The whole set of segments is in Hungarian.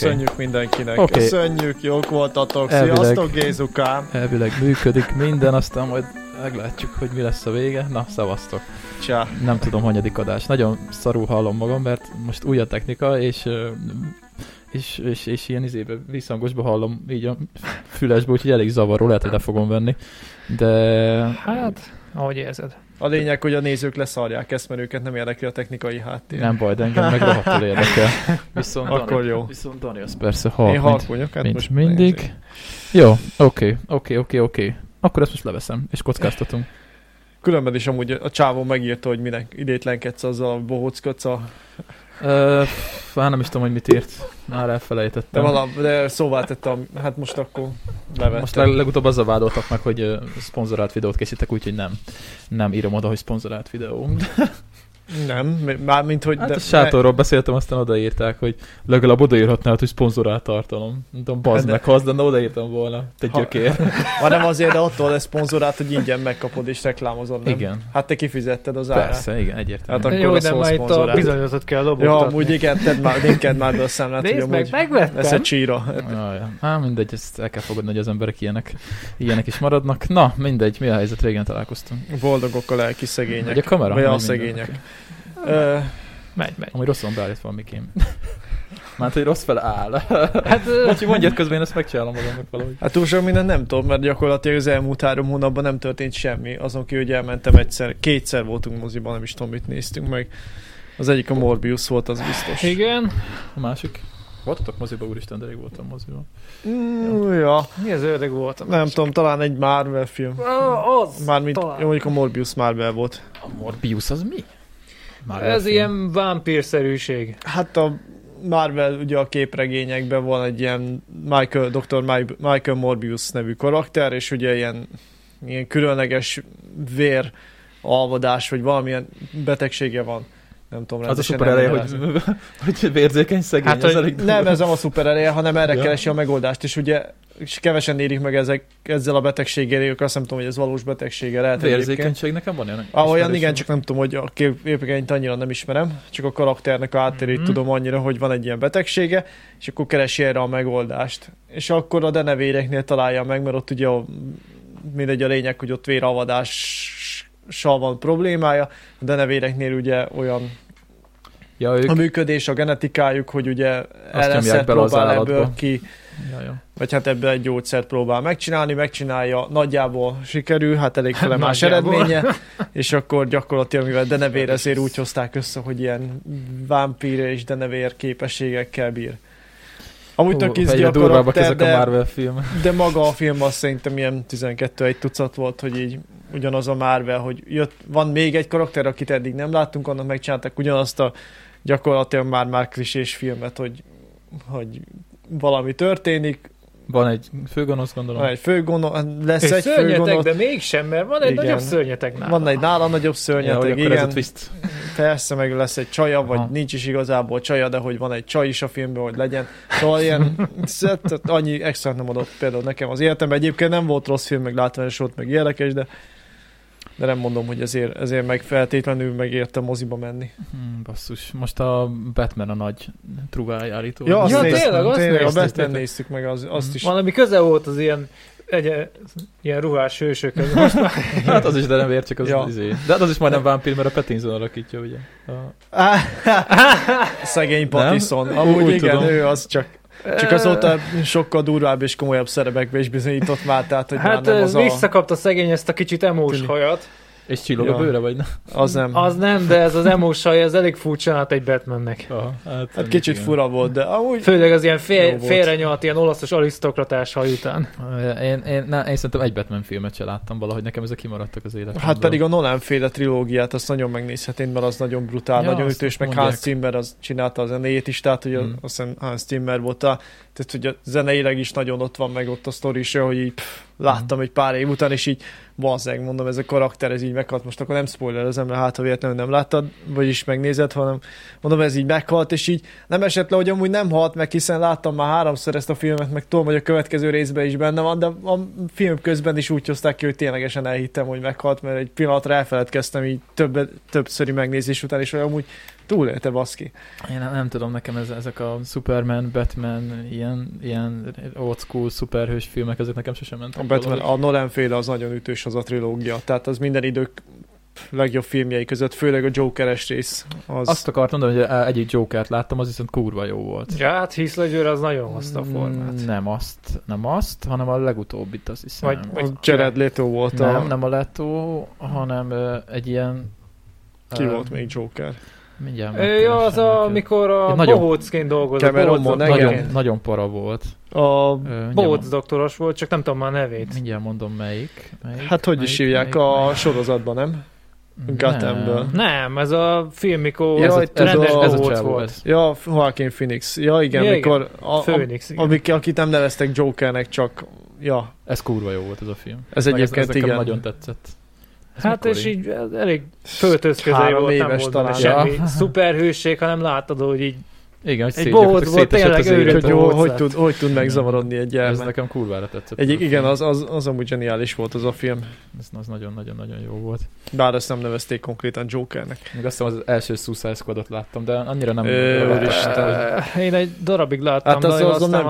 Köszönjük mindenkinek. Oké. Köszönjük, jók voltatok. Elvileg. Sziasztok, Gézukám. Elvileg működik minden, aztán majd meglátjuk, hogy mi lesz a vége. Na, szavaztok. Csá. Nem tudom, hanyadik adás. Nagyon szarul hallom magam, mert most új a technika, és, és, és, és ilyen izébe, visszhangosba hallom így a fülesbe, úgyhogy elég zavaró, lehet, hogy le fogom venni. De Hát, ahogy érzed. A lényeg, hogy a nézők leszarják ezt, mert őket nem érdekli a technikai háttér. nem baj, de engem meg rohadtul érdekel. Viszont Akkor Dani, jó. Viszont Dani, az persze halk, Én mint, halk vagyok, hát mint most mindig. Jó, oké, oké, oké, oké. Akkor ezt most leveszem, és kockáztatunk. Különben is amúgy a csávó megírta, hogy minek idétlenkedsz azzal a bohóckodsz a... Ö, nem is tudom, hogy mit írt. Már De, elfelejtettem. vala, de szóvá tettem, hát most akkor levettem. Most leg, legutóbb azzal vádoltak meg, hogy szponzorált videót készítek, úgyhogy nem. Nem írom oda, hogy szponzorált videó. Nem, mármint, hogy... Hát a sátorról beszéltem, aztán odaírták, hogy legalább odaírhatnál, hogy szponzorált tartalom. Nem tudom, bazd De- meg, hazd, de odaírtam volna. Te Ha- gyökér. hanem azért, de attól lesz szponzorát, hogy ingyen megkapod és reklámozod, nem? Igen. Hát te kifizetted az árát. Persze, igen, egyértelmű. Hát akkor Jó, a de már itt a bizonyozatot kell Ja, lobogtatni. amúgy igen, tedd már, linked már be a számlát, hogy Nézd meg, amúgy megvettem. lesz egy csíra. Jaj, Á, mindegy, ezt el kell fogadni, hogy az emberek ilyenek, ilyenek is maradnak. Na, mindegy, mi a helyzet, régen találkoztunk. Boldogok a lelki szegények. Vagy a kamera? Vagy a szegények. Ö, Megy, megy. Amúgy rosszul beállít valami kém. Már hogy rossz fel áll. Hát, Bocsi, mondjad közben, én ezt megcsinálom magamnak valahogy. Hát túl sok mindent nem tudom, mert gyakorlatilag az elmúlt három hónapban nem történt semmi. Azon kívül, hogy elmentem egyszer, kétszer voltunk moziban, nem is tudom, mit néztünk meg. Az egyik a Morbius volt, az biztos. igen. A másik? Voltatok moziba, úristen, de rég voltam moziba. Mm, ja, Mi az ördög voltam? nem tudom, talán egy Marvel film. Ah, az! Mármint, talán. jó, mondjuk a Morbius Marvel volt. A Morbius az mi? Már Ez film. ilyen vámpírszerűség. Hát a Marvel ugye a képregényekben van egy ilyen Michael, Dr. Mi- Michael Morbius nevű karakter, és ugye ilyen, ilyen különleges vér alvadás, vagy valamilyen betegsége van. Nem tudom, Az a szuper eleje, hogy, hogy vérzékeny szegény, Hát, ez hogy Nem, ez nem a szuper eleje, hanem erre Ja. keresi a megoldást, és ugye és kevesen érik meg ezek, ezzel a betegséggel, ők azt nem tudom, hogy ez valós betegsége lehet. Vérzékenység nekem van olyan. Ah, olyan igen, csak nem tudom, hogy a képregényt annyira nem ismerem, csak a karakternek a hátterét Mhm. tudom annyira, hogy van egy ilyen betegsége, és akkor keresi erre a megoldást. És akkor a denevéreknél találja meg, mert ott ugye a, mindegy a lényeg, hogy ott véralvadással van problémája, a denevéreknél ugye olyan Ja, ők... a működés, a genetikájuk, hogy ugye ellenszert az próbál ebből ki, Ja, ja. vagy hát ebből egy gyógyszert próbál megcsinálni, megcsinálja, nagyjából sikerül, hát elég fele más eredménye, és akkor gyakorlatilag, mivel denevér, ezért úgy hozták össze, hogy ilyen vámpír és denevér képességekkel bír. Amúgy tök izgi a karakter, ezek a Marvel film. de maga a film azt szerintem ilyen 12 egy tucat volt, hogy így ugyanaz a Marvel, hogy jött, van még egy karakter, akit eddig nem láttunk, annak megcsinálták ugyanazt a gyakorlatilag már már klisés filmet, hogy, hogy valami történik, Van egy főgonosz, gondolom. van egy főgonosz, lesz És egy szörnyetek, főgonosz, de mégsem, mert van egy Igen. nagyobb szörnyetek nála. van egy nála nagyobb ja, hogy szörnyeteg, akkor ez a igen, twist. persze, meg lesz egy csaja, vagy Aha. nincs is igazából csaja, de hogy van egy csaj is a filmben, hogy legyen. Szóval ilyen, annyi extra nem adott például nekem az életemben. Egyébként nem volt rossz film, meg látványos volt, meg érdekes, de de nem mondom, hogy ezért, ezért meg feltétlenül megérte moziba menni. Hmm, basszus. Most a Batman a nagy truváj állító. Ja, azt Ja, néztük, tényleg, azt tényleg, a néztük. Batman néztük meg, az, azt is. Valami köze volt az ilyen, egy, ilyen ruhás hősökhöz. Most már Hát az is, de nem ér, csak az Ja. izé. De hát az is majdnem vámpír, mert a Pattinson alakítja, ugye. A... Szegény Pattison. Amúgy Úgy igen, tudom. ő az csak Csak azóta sokkal durvább és komolyabb szerepekbe is bizonyított már, tehát hogy Hát már nem az visszakapta szegény ezt a kicsit emós hajat. És csillog Ja. a bőre, vagy nem? az nem. Az nem, de ez az emós haj, ez elég furcsa hát egy Batmannek. Aha, hát, Hát kicsit igen. fura volt, de amúgy Főleg az ilyen fél, félrenyalt, ilyen olaszos arisztokratás haj után. Én, én, na, én szerintem egy Batman filmet se láttam valahogy, nekem ezek kimaradtak az életemből. Hát pedig a Nolan féle trilógiát azt nagyon megnézhetnéd, mert az nagyon brutál, Ja, nagyon ütős, meg mondják. Hans Zimmer az csinálta a zenéjét is, tehát hogy Hmm. mm. azt hiszem Hans Zimmer volt a, tehát hogy zeneileg is nagyon ott van, meg ott a sztori is, hogy így pff, láttam egy pár év után, és így bazzeg, mondom, ez a karakter, ez így meghalt, most akkor nem spoilerezem, mert hát ha véletlenül nem láttad, vagyis megnézed, hanem mondom, ez így meghalt, és így nem esett le, hogy amúgy nem halt meg, hiszen láttam már háromszor ezt a filmet, meg tudom, hogy a következő részben is benne van, de a film közben is úgy hozták ki, hogy ténylegesen elhittem, hogy meghalt, mert egy pillanatra elfeledkeztem így több, többszöri megnézés után, és hogy amúgy Túlélte, baszki. Én nem, nem tudom, nekem ez, ezek a Superman, Batman, ilyen, ilyen old school szuperhős filmek, ezek nekem sosem mentek. A Batman, valahogy. a Nolan féle az nagyon ütős az a trilógia. Tehát az minden idők legjobb filmjei között, főleg a Jokeres rész. Az... Azt akartam mondani, hogy egyik Jokert láttam, az viszont kurva jó volt. Ja, hát Heath Ledger az nagyon hozta a formát. Mm, Nem azt, nem azt, hanem a legutóbbit, azt hiszem. Vagy- a Jared Leto volt a... nem, nem a Leto, hanem egy ilyen... Ki ö, volt még Joker? Mindjárt Ö, Ja, az a, amikor a nagyon- bohócként dolgozott. Cameron bohóc-. Nagyon, Nagyon, para volt. A... Ö, bohóc mond- doktoros volt, csak nem tudom már a nevét. mindjárt mondom melyik. melyik Hát hogy melyik, is hívják melyik, a melyik. sorozatban, nem? Gothamből. Nem, ez a film, mikor Ja, ez, ez, rendes a, ez a volt. ez. Ja, Joaquin Phoenix. Ja, igen, Ja, mikor... A, a, Főnix, igen. amik, akit nem neveztek Jokernek, csak... Ja, Ez kurva jó volt ez a film. ez Meg egyébként ez, ez nekem igen. nagyon tetszett. Ez Hát mikori? és így elég föltözködői Három volt, nem éves volt talán. semmi szuperhőség, hanem láttad, hogy így Igen, hogy Egy volt, tényleg őrült hogy, hogy, lett. tud, hogy tud megzavarodni egy Ez gyermek. nekem kurvára tetszett. Egy, ez igen, az, az, az amúgy zseniális volt az a film. Ez, az nagyon-nagyon-nagyon jó volt. Bár ezt nem nevezték konkrétan Jokernek. Még azt hiszem az első Suicide Squadot láttam, de annyira nem... Úristen. Én egy darabig láttam, Hát de az, azon azon nem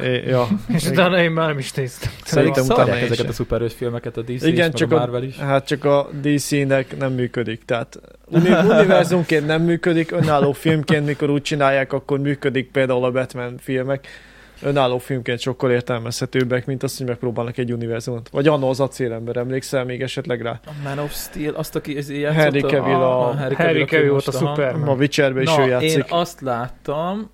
é, ja. És utána én már nem is néztem. Szerintem utána ezeket a szuperhős filmeket a DC Igen, csak a Marvel is. hát csak a DC-nek nem működik. Tehát uni- univerzumként nem működik, önálló filmként, mikor úgy csinálják, akkor működik például a Batman filmek. Önálló filmként sokkal értelmezhetőbbek, mint azt, hogy megpróbálnak egy univerzumot. Vagy annó az acélember, emlékszel még esetleg rá? A Man of Steel, azt, aki ez ilyen Henry Cavill a- Harry aki Cavill volt a aha. Superman. A Witcherben is Na, ő játszik. én azt láttam,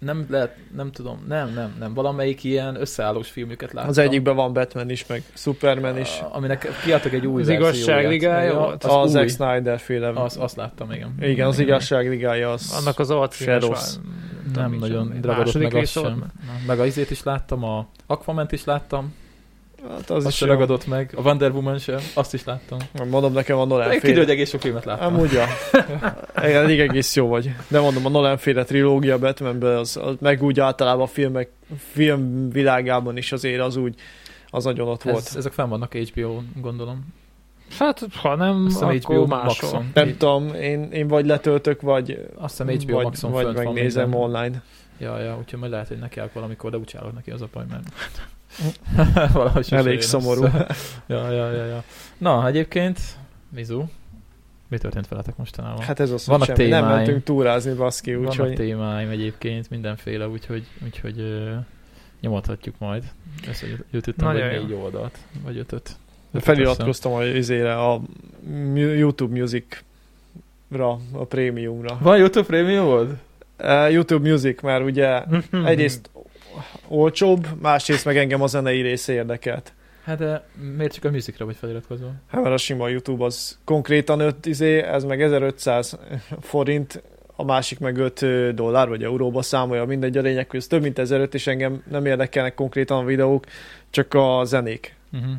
nem lehet, nem tudom, nem, nem, nem, valamelyik ilyen összeállós filmüket láttam. Az egyikben van Batman is, meg Superman is. A- Aminek kiadtak egy új Az verzióját. Igazság Ligája Ja, volt? Az, a új. Zack Snyder féle. Az, azt láttam, igen. Igen, az igazság ligája az... Annak az arcfilmes Se rossz. Nem nagyon ragadott meg azt sem. Meg a izét is láttam, a Aquament is láttam, Hát az, az azt is ragadott meg, a Wonder Woman sem, azt is láttam. Mondom, nekem a Nolan Kiderül, féle. hogy egész sok filmet láttam. Amúgy, ja. Igen, elég egész jó vagy. De mondom, a Nolan féle trilógia Batmanben, az, az, meg úgy általában a filmek, film világában is azért az úgy, az nagyon ott volt. Ez, ezek fenn vannak HBO, gondolom. Hát, ha nem, Azt akkor HBO máshol. Maxon. Nem tudom, én, én vagy letöltök, vagy, Azt hiszem HBO vagy, Maxon vagy megnézem online. Ja, ja, úgyhogy majd lehet, hogy nekiállok valamikor, de úgy állok neki az a baj, mert valahogy Elég szomorú. ja, ja, ja, ja. Na, egyébként, Mizu, mi történt veletek mostanában? Hát ez az, Vannak hogy semmi. Nem témáim. mentünk túrázni, baszki, Vannak úgyhogy témáim egyébként, mindenféle, úgyhogy, úgyhogy ö, nyomathatjuk majd. Nagyon vagy jó. négy oldalt, vagy ötöt. Ötöt feliratkoztam a izére, a YouTube Music-ra, a prémiumra. Van YouTube Premium volt? Uh, YouTube Music, mert ugye egyrészt olcsóbb, másrészt meg engem a zenei része érdekelt. Hát de miért csak a musicra vagy feliratkozva? Hát mert a sima YouTube az konkrétan 5 izé, ez meg 1500 forint, a másik meg 5 dollár vagy euróba számolja, mindegy a lényeg, hogy ez több mint 1005, és engem nem érdekelnek konkrétan a videók, csak a zenék. Uh-huh.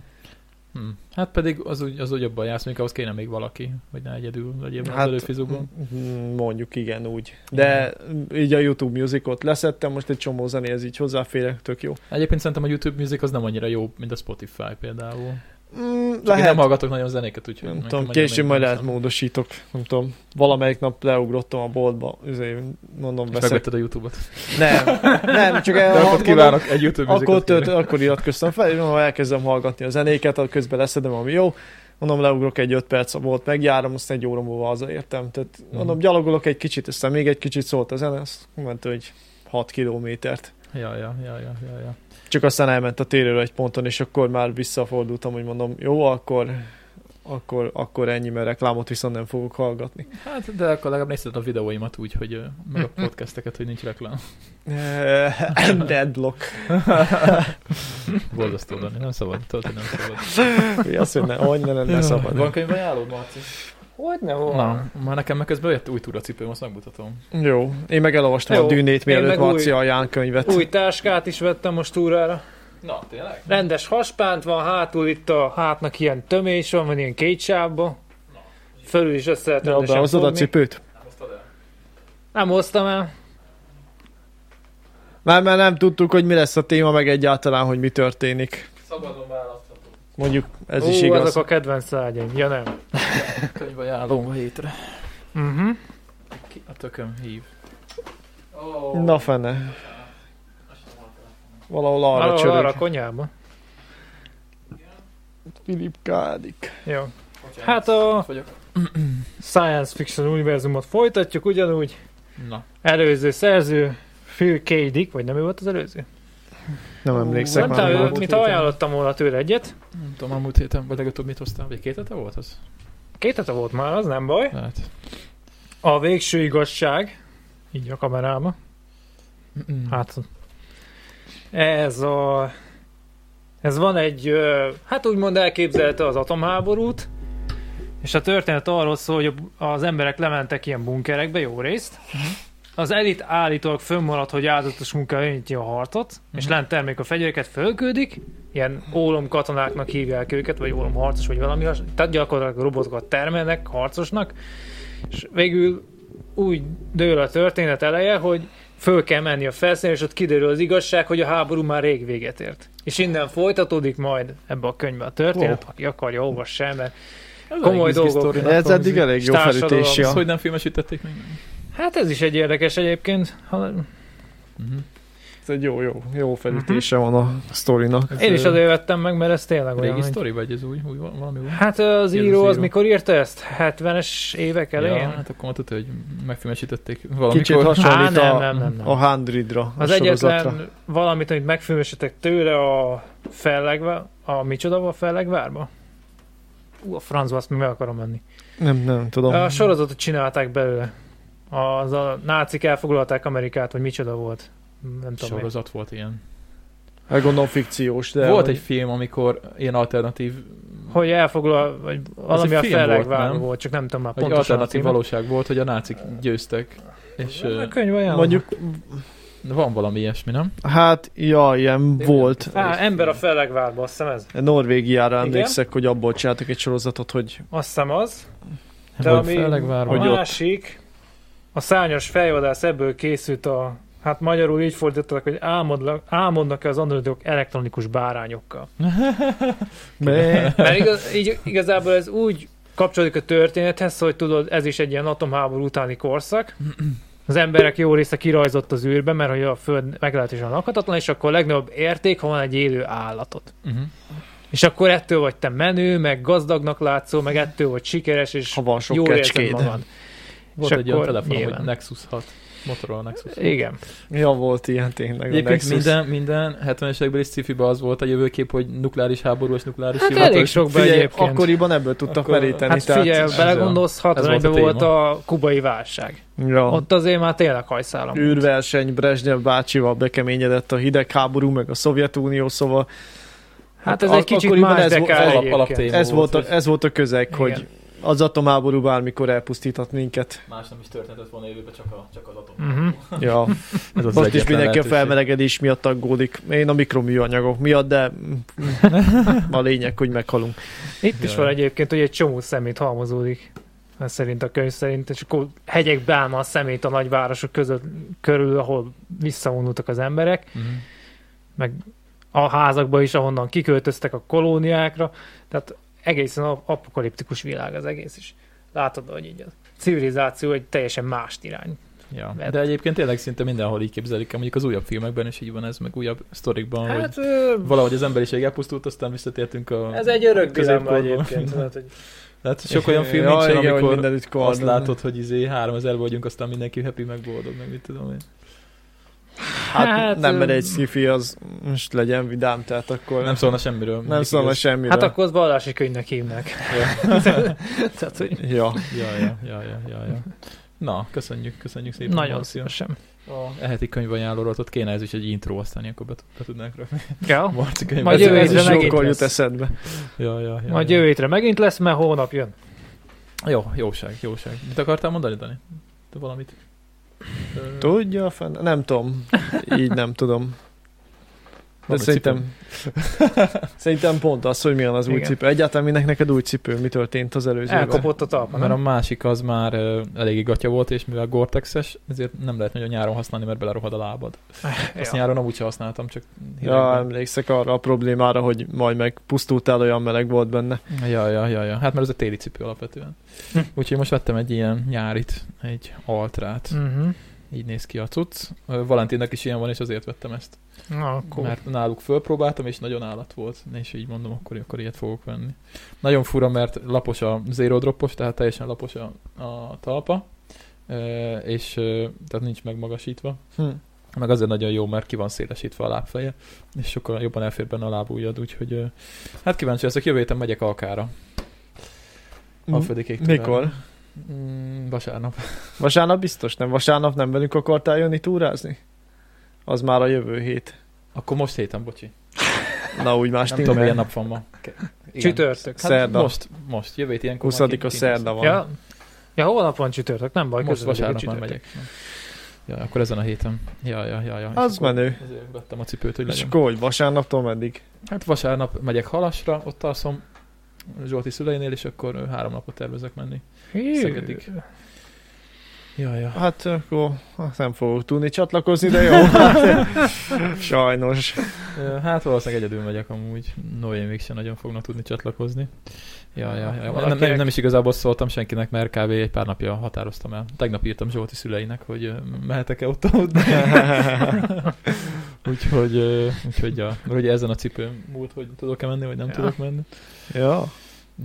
Hm. Hát pedig az úgy, az úgy jobban jársz, mondjuk ahhoz kéne még valaki, hogy ne egyedül legyél hát, az előfizukon. mm, mondjuk igen, úgy. De így a YouTube Musicot leszettem, most egy csomó zenéhez így hozzáférek, tök jó. Egyébként szerintem a YouTube Music az nem annyira jó, mint a Spotify például. Mm, Csak én nem hallgatok nagyon zenéket, úgyhogy... Nem tudom, később majd lehet módosítok, nem tudom. Valamelyik nap leugrottam a boltba, azért mondom, És veszek. a YouTube-ot. Nem, nem, csak De el, akkor mondom, kívánok egy YouTube akkor, kérek. akkor iratkoztam fel, és mondom, elkezdem hallgatni a zenéket, akkor közben leszedem, ami jó. Mondom, leugrok egy 5 perc volt, megjárom, azt egy óra múlva hazaértem. Tehát Mhm. mondom, gyalogolok egy kicsit, aztán még egy kicsit szólt a zene, azt ment, hogy 6 kilométert. Ja, ja, ja, ja, ja, ja. Csak aztán elment a térről egy ponton, és akkor már visszafordultam, hogy mondom, jó, akkor, akkor, akkor ennyi, mert reklámot viszont nem fogok hallgatni. Hát, de akkor legalább nézted a videóimat úgy, hogy meg a podcasteket, hogy nincs reklám. Deadlock. Borzasztó lenni, nem szabad, hogy nem szabad. Mi az, hogy ne, hogy ne lenne szabad. Van könyvajánlód, Marci? Hogyne volt? Na, már nekem meg közben jött új túracipőm, azt megmutatom. Jó, én meg elolvastam Jó. a dűnét, mielőtt Marci új- a Ján könyvet. Új táskát is vettem most túrára. Na, tényleg? Rendes haspánt van, hátul itt a hátnak ilyen tömés van, van ilyen két sávba. Fölül is össze lehet rendesen behozod a cipőt? Nem hoztad el? Nem hoztam el. Már, már nem tudtuk, hogy mi lesz a téma, meg egyáltalán, hogy mi történik. Szabadon választható. Mondjuk ez Ó, is igaz. azok a kedvenc szágyaim. Ja nem. Könyvajánlóm a hétre. Uh-huh. tököm hív. Na fene. Valahol arra Arra, csörög. arra a konyhába. Filip Kádik. Jó. Hát a science fiction univerzumot folytatjuk ugyanúgy. Na, Előző szerző Phil K. Dick, vagy nem ő volt az előző? Nem emlékszek Nem, már. mi te, volt. mint ajánlottam volna tőle egyet. nem tudom, a múlt héten, vagy legutóbb mit hoztál, vagy két hete volt az? Két hete volt már, az nem baj. Lehet. A végső igazság. Így a kamerába. Hát ez a ez van egy, hát úgymond elképzelte az atomháborút, és a történet arról szól, hogy az emberek lementek ilyen bunkerekbe jó részt. Az elit állítólag fönnmaradt, hogy áldozatos munka öníti a harcot, és lent termék a fegyvereket fölküldik, ilyen ólom katonáknak hívják őket, vagy ólom harcos, vagy valami has, tehát gyakorlatilag robotokat termelnek harcosnak, és végül úgy dől a történet eleje, hogy föl kell menni a felszínre, és ott kiderül az igazság, hogy a háború már rég véget ért. És innen folytatódik majd ebbe a könyvbe a történet, aki akarja, olvassa el, mert Ez Komoly dolgok. Ez eddig elég jó felütés. Hogy nem filmesítették még? Hát ez is egy érdekes egyébként. Ha, Uh-huh. Ez egy jó, jó, jó felütése van a sztorinak. én is azért vettem meg, mert ez tényleg olyan, Régi sztori, vagy ez új, új valami új? Hát az író az mikor írta ezt? 70-es évek elején? Ja, hát akkor mondtad, hogy megfilmesítették valamikor. Kicsit hasonlít Á, nem, a, nem, nem, nem. a Hundredra, Az a sorozatra. egyetlen valamit, amit megfilmesetek tőle a fellegve, a micsoda a fellegvárba? Ú, a francba azt még meg akarom menni. Nem, nem tudom. A sorozatot csinálták belőle. Az a nácik elfoglalták Amerikát, vagy micsoda volt. Nem tudom. én. Sorozat volt ilyen. Hát gondolom fikciós, de... volt hogy- egy film, amikor ilyen alternatív, Hogy elfoglal, vagy valami a film volt, csak nem tudom már pontosan. a alternatív valóság volt, hogy a nácik győztek. És A könyv ajánlom. Mondjuk, van valami ilyesmi, nem? hát, ja, ilyen volt. Á, ember a fellegvárba, azt hiszem ez. Norvégiára Igen? emlékszek, hogy abból csináltak egy sorozatot, hogy Azt hiszem az. De ami a Hogy másik, a szárnyas fejvadász ebből készült a, hát magyarul így fordítottak, hogy álmodnak, álmodnak-e az androidok elektronikus bárányokkal. Mert igaz, így, igazából ez úgy kapcsolódik a történethez, hogy tudod, ez is egy ilyen atomháború utáni korszak. Az emberek jó része kirajzott az űrbe, mert hogy a Föld meglehetősen lakhatatlan, és akkor a legnagyobb érték, ha van egy élő állatot. Uh-huh. És akkor ettől vagy te menő, meg gazdagnak látszó, meg ettől vagy sikeres, és ha van sok jól érzed magad. Volt És egy olyan telefon, nyilván. hogy Nexus 6. Motorola Nexus 6. Igen. Ja, volt ilyen tényleg. a Egyébként Nexus. minden, minden 70-es években is sci az volt a jövőkép, hogy nukleáris háború és nukleáris Hát hivatal. elég sokban Figyelj, egyébként. akkoriban ebből tudtak Akkor- meríteni. Hát figyelj, tehát, ez belegondolsz, a- ez 61 volt a volt a kubai válság. ja. Ott azért már tényleg hajszálom. űrverseny, Brezsnyev bácsival bekeményedett a hidegháború, meg a Szovjetunió, szóval Hát ez ak- egy kicsit más ez vo- dekár ez alap- ez volt, volt, a, ez volt a közeg, Igen. hogy az atomháború bármikor elpusztíthat minket. Más nem is történhetett volna jövőben, csak, a, csak az atom. Mhm. Ja, Ez az most is mindenki a felmelegedés miatt aggódik. Én a mikroműanyagok miatt, de a lényeg, hogy meghalunk. Itt is Jaj. van egyébként, hogy egy csomó szemét halmozódik. Ez szerint a könyv szerint, és akkor hegyekbe állna a szemét a nagyvárosok között, körül, ahol visszavonultak az emberek, Mhm. meg a házakba is, ahonnan kiköltöztek a kolóniákra. Tehát egészen ap- apokaliptikus világ az egész is. Látod, hogy így a civilizáció egy teljesen más irány. Ja. Vett. De egyébként tényleg szinte mindenhol így képzelik el, mondjuk az újabb filmekben is így van ez, meg újabb sztorikban, hát, hogy ö, valahogy az emberiség elpusztult, aztán visszatértünk a... ez egy örök dilemma egyébként. tudod, hogy Hát sok olyan film Ja, nincsen, igen, amikor mindenütt azt látod, hogy izé 3000 vagyunk, aztán mindenki happy, meg boldog, meg mit tudom én. Hát, Hát, nem, mert egy sci most legyen vidám, tehát akkor Nem szólna semmiről. nem szólna semmiről. Hát akkor az vallási könyvnek hívnak. Tehát, hogy Ja. Ja, ja, ja, ja, ja, ja. Na, köszönjük, köszönjük szépen. nagyon szívesen. A eheti könyvajánlóról ott kéne ez is egy intro, aztán ilyenkor be, be tudnánk rakni. Ja. Marci könyv. Majd Ez, jövő hétre is megint lesz. jut eszedbe. Ja, ja, ja, Majd ja. jövő hétre megint lesz, mert hónap jön. Jó, jóság, jóság. Mit akartál mondani, Dani? Te valamit? Tudja, fenn? Nem tudom. Így nem tudom. De szerintem, szerintem pont az, hogy milyen az új Igen. cipő. Egyáltalán minek neked új cipő? Mi történt az előzőben? Elkapott a talpa, Mert a másik az már uh, eléggé gatya volt, és mivel Gore-Texes, ezért nem lehet nagyon nyáron használni, mert belerohad a lábad. Azt Ja. nyáron amúgy sem használtam, csak Ja, emlékszek arra a problémára, hogy majd meg pusztultál, olyan meleg volt benne. Ja, ja, ja, ja. Hát mert ez egy téli cipő alapvetően. Úgyhogy most vettem egy ilyen nyárit, egy altrát. Mhm. Így néz ki a cucc. Valentinnek is ilyen van, és azért vettem ezt. Na, akkor. Mert náluk fölpróbáltam, és nagyon állat volt. És így mondom, akkor, akkor ilyet fogok venni. Nagyon fura, mert lapos a zero droppos, tehát teljesen lapos a, a talpa. És tehát nincs megmagasítva. Hm. Meg azért nagyon jó, mert ki van szélesítve a lábfeje, és sokkal jobban elfér benne a lábujjad, úgyhogy hát kíváncsi leszek, jövő héten megyek Alkára. Alföldi Mikor? Mm, vasárnap. Vasárnap biztos nem. Vasárnap nem velünk akartál jönni túrázni? Az már a jövő hét. Akkor most héten, bocsi. Na úgy más Nem tudom, milyen nap van ma. Igen. Csütörtök. Hát Szerda. Most, most, jövő hét ilyenkor. már 20 a szerda van. Ja. ja, holnap van csütörtök, nem baj. Most vasárnap már megyek. Ja, akkor ezen a héten. Ja, ja, ja, ja. És Az menő. Ezért vettem a cipőt, hogy És legyen. akkor hogy vasárnaptól meddig? Hát vasárnap megyek Halasra, ott alszom Zsolti szüleinél, és akkor három napot tervezek menni. Hű. Szegedig. Ja, ja. Hát akkor hát nem fogok tudni csatlakozni, de jó. Sajnos. Ö, Hát valószínűleg egyedül megyek amúgy. Noémig sem nagyon fognak tudni csatlakozni. Ja, ja, ja. Nem, nem, nem, is igazából szóltam senkinek, mert kb. egy pár napja határoztam el. Tegnap írtam Zsolti szüleinek, hogy mehetek-e ott aludni. úgyhogy, úgyhogy, ja. Mert ugye ezen a cipőm múlt, hogy tudok-e menni, vagy nem Ja. tudok menni. ja.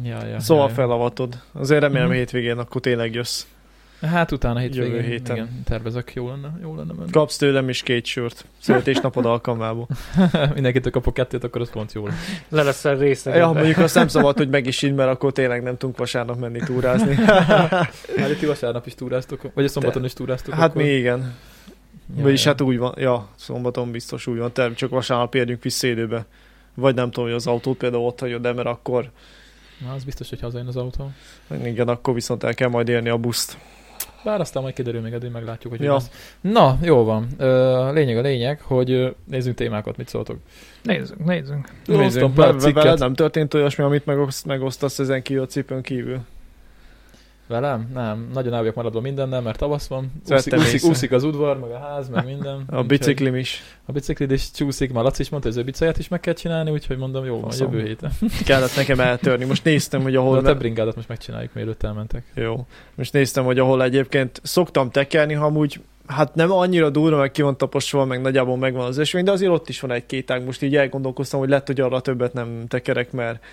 Ja, ja, Szóval ja, ja. felavatod. Azért remélem Mhm. hétvégén akkor tényleg jössz. Hát utána hétvégén, Jövő héten. igen, tervezek, jó lenne, jó lenne menni. Kapsz tőlem is két sört. Születésnapod alkalmából. Mindenkitől kapok kettőt, akkor az pont jó lesz. Le leszel részleg. Ja, mondjuk azt nem szabad, hogy meg is így, mert akkor tényleg nem tudunk vasárnap menni túrázni. Hát itt ti vasárnap is túráztok, vagy a szombaton is túráztok. Hát akkor? mi igen. Ja, Vagyis ja. hát úgy van, ja, szombaton biztos úgy van, terv, csak vasárnap érjünk vissza időbe. Vagy nem tudom, hogy az autót például ott hagyod, de mert akkor, Na, az biztos, hogy hazajön az autó. igen, akkor viszont el kell majd érni a buszt. Bár aztán majd kiderül még, eddig meglátjuk, hogy Ja. ja. Na, jó van. Lényeg a lényeg, hogy nézzünk témákat, mit szóltok. Nézzünk, nézzünk. Nézzünk, pár ve- veled cikket. nem történt olyasmi, amit megoszt, megosztasz ezen kívül a cipőn kívül? Velem? Nem, nagyon el vagyok maradva mindennel, mert tavasz van. Úszik, úszik, úszik, az udvar, meg a ház, meg minden. A Úgyhogy biciklim is. A biciklid is csúszik, már Laci is mondta, hogy az ő bicaját is meg kell csinálni, úgyhogy mondom, jó, van, Faszom. jövő héten. Kellett nekem eltörni. Most néztem, hogy De ahol... a te bringádat most megcsináljuk, mielőtt elmentek. Jó. Most néztem, hogy ahol egyébként szoktam tekerni, ha amúgy hát nem annyira durva, meg ki van taposva, meg nagyjából megvan az esvény, de azért ott is van egy-két ág. Most így elgondolkoztam, hogy lett, hogy arra többet nem tekerek, mert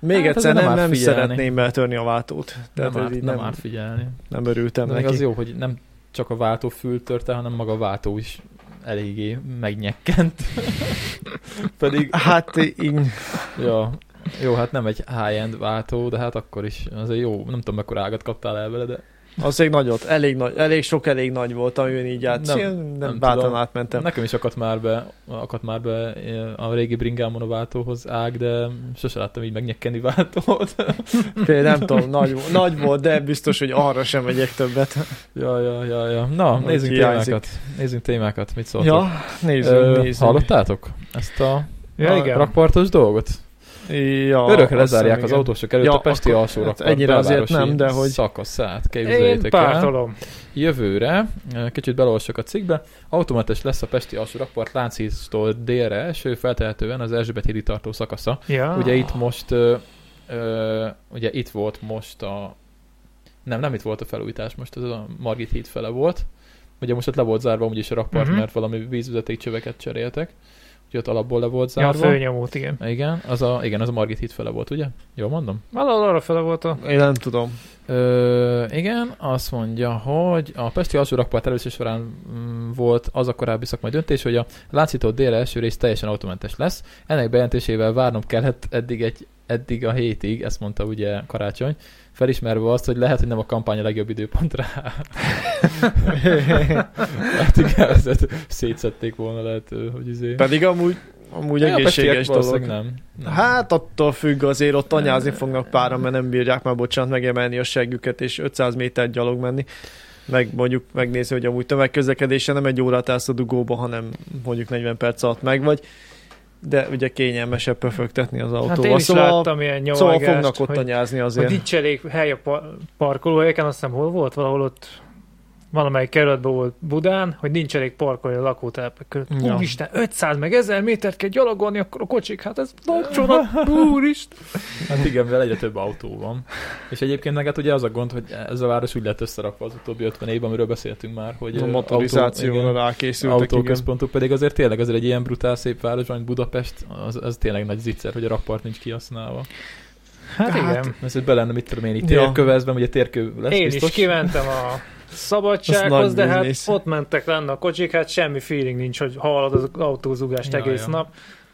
még Hát egyszer nem nem, nem szeretném eltörni a váltót. Tehát nem, árt, nem, nem, árt figyelni. nem örültem De neki. az jó, hogy nem csak a váltófül törte, hanem maga a váltó is eléggé megnyekkent. Pedig, Hát így, ja, jó, hát nem egy high-end váltó, de hát akkor is azért jó, nem tudom, mekkora ágat kaptál el vele, de az egy nagyot, elég, nagy, elég sok, elég nagy volt, amiben így át, Nem- nem, nem, bátran tudom. átmentem. nekem is akadt már be, akadt már be a régi bringámon a váltóhoz ág, de sose láttam így megnyekkenni váltót. Például nem tudom, nagy, nagy volt, de biztos, hogy arra sem megyek többet. ja, ja, ja, ja. Na, Hogy nézzünk hiányzik. témákat. Nézzünk témákat, mit szóltok? Ja, nézzünk, Ö, nézzünk. Hallottátok ezt a Ja, A igen. rakpartos dolgot? Ja, Örökre lezárják az igen. autósok előtt Ja, a Pesti alsó hát ennyire azért nem, de hogy- szakaszát Én képzeljétek el. pártolom. Jövőre, eh, kicsit belolvasok a cikkbe, automentes lesz a Pesti alsó rakpart Lánchíztól délre eső, feltehetően az Erzsébet hídi tartó szakasza. Ja. Ugye itt most, ö, ö, ugye itt volt most a, nem, nem itt volt a felújítás, most ez a Margit híd fele volt. Ugye most ott le volt zárva úgyis a rakpart, Mhm. mert valami vízvezeték csöveket cseréltek. Úgyhogy ott alapból le volt Ja, a zárva. főnyomót, igen. igen, az a, igen, az a Margit híd fele volt, ugye? Jól mondom? Valahol arra fele volt a... Én nem tudom. Ö, igen, azt mondja, hogy a Pesti alsó rakpart először során mm, volt az a korábbi szakmai döntés, hogy a Láncitól délre első rész teljesen automentes lesz. Ennek bejelentésével várnom kellett eddig, egy, eddig a hétig, ezt mondta ugye Karácsony, felismerve azt, hogy lehet, hogy nem a kampány a legjobb időpont rá. hát igen, ezt szétszették volna, lehet, hogy izé. Pedig amúgy, amúgy Ja, egészséges dolog. Nem. nem. Hát attól függ, azért ott anyázni fognak páran, mert nem bírják már, bocsánat, megemelni a seggüket, és 500 métert gyalog menni. Meg mondjuk megnézni, hogy amúgy tömegközlekedésen nem egy órát állsz a dugóba, hanem mondjuk 40 perc alatt meg vagy. De ugye kényelmesebb pöfögtetni az autóval. Hát én is szóval, láttam ilyen szóval nyomorgást, fognak ott hogy, anyázni hogy azért. nincs elég hely a par- parkolóhelyeken, azt hiszem hol volt, valahol ott valamelyik kerületben volt Budán, hogy nincs elég parkolni a lakótelepek között. Ja. Úristen, 500 meg 1000 métert kell gyalogolni, akkor a kocsik, hát ez nagy csoda, úristen. Hát igen, mivel egyre több autó van. És egyébként meg hát ugye az a gond, hogy ez a város úgy lett összerakva az utóbbi 50 évben, amiről beszéltünk már, hogy a motorizációra rákészültek, igen. autóközpontok pedig azért tényleg azért egy ilyen brutál szép város, mint Budapest, az, az tényleg nagy zicser, hogy a rakpart nincs kihasználva. Hát, Hát, igen. Ez hogy be lenne, mit tudom én, itt Ja. térkövezben, ugye térkő lesz Én biztos. is kimentem a szabadsághoz, nagy de hát biznisz. ott mentek lenne a kocsik, hát semmi feeling nincs, hogy hallod az autózúgást Ja, egész ja. nap,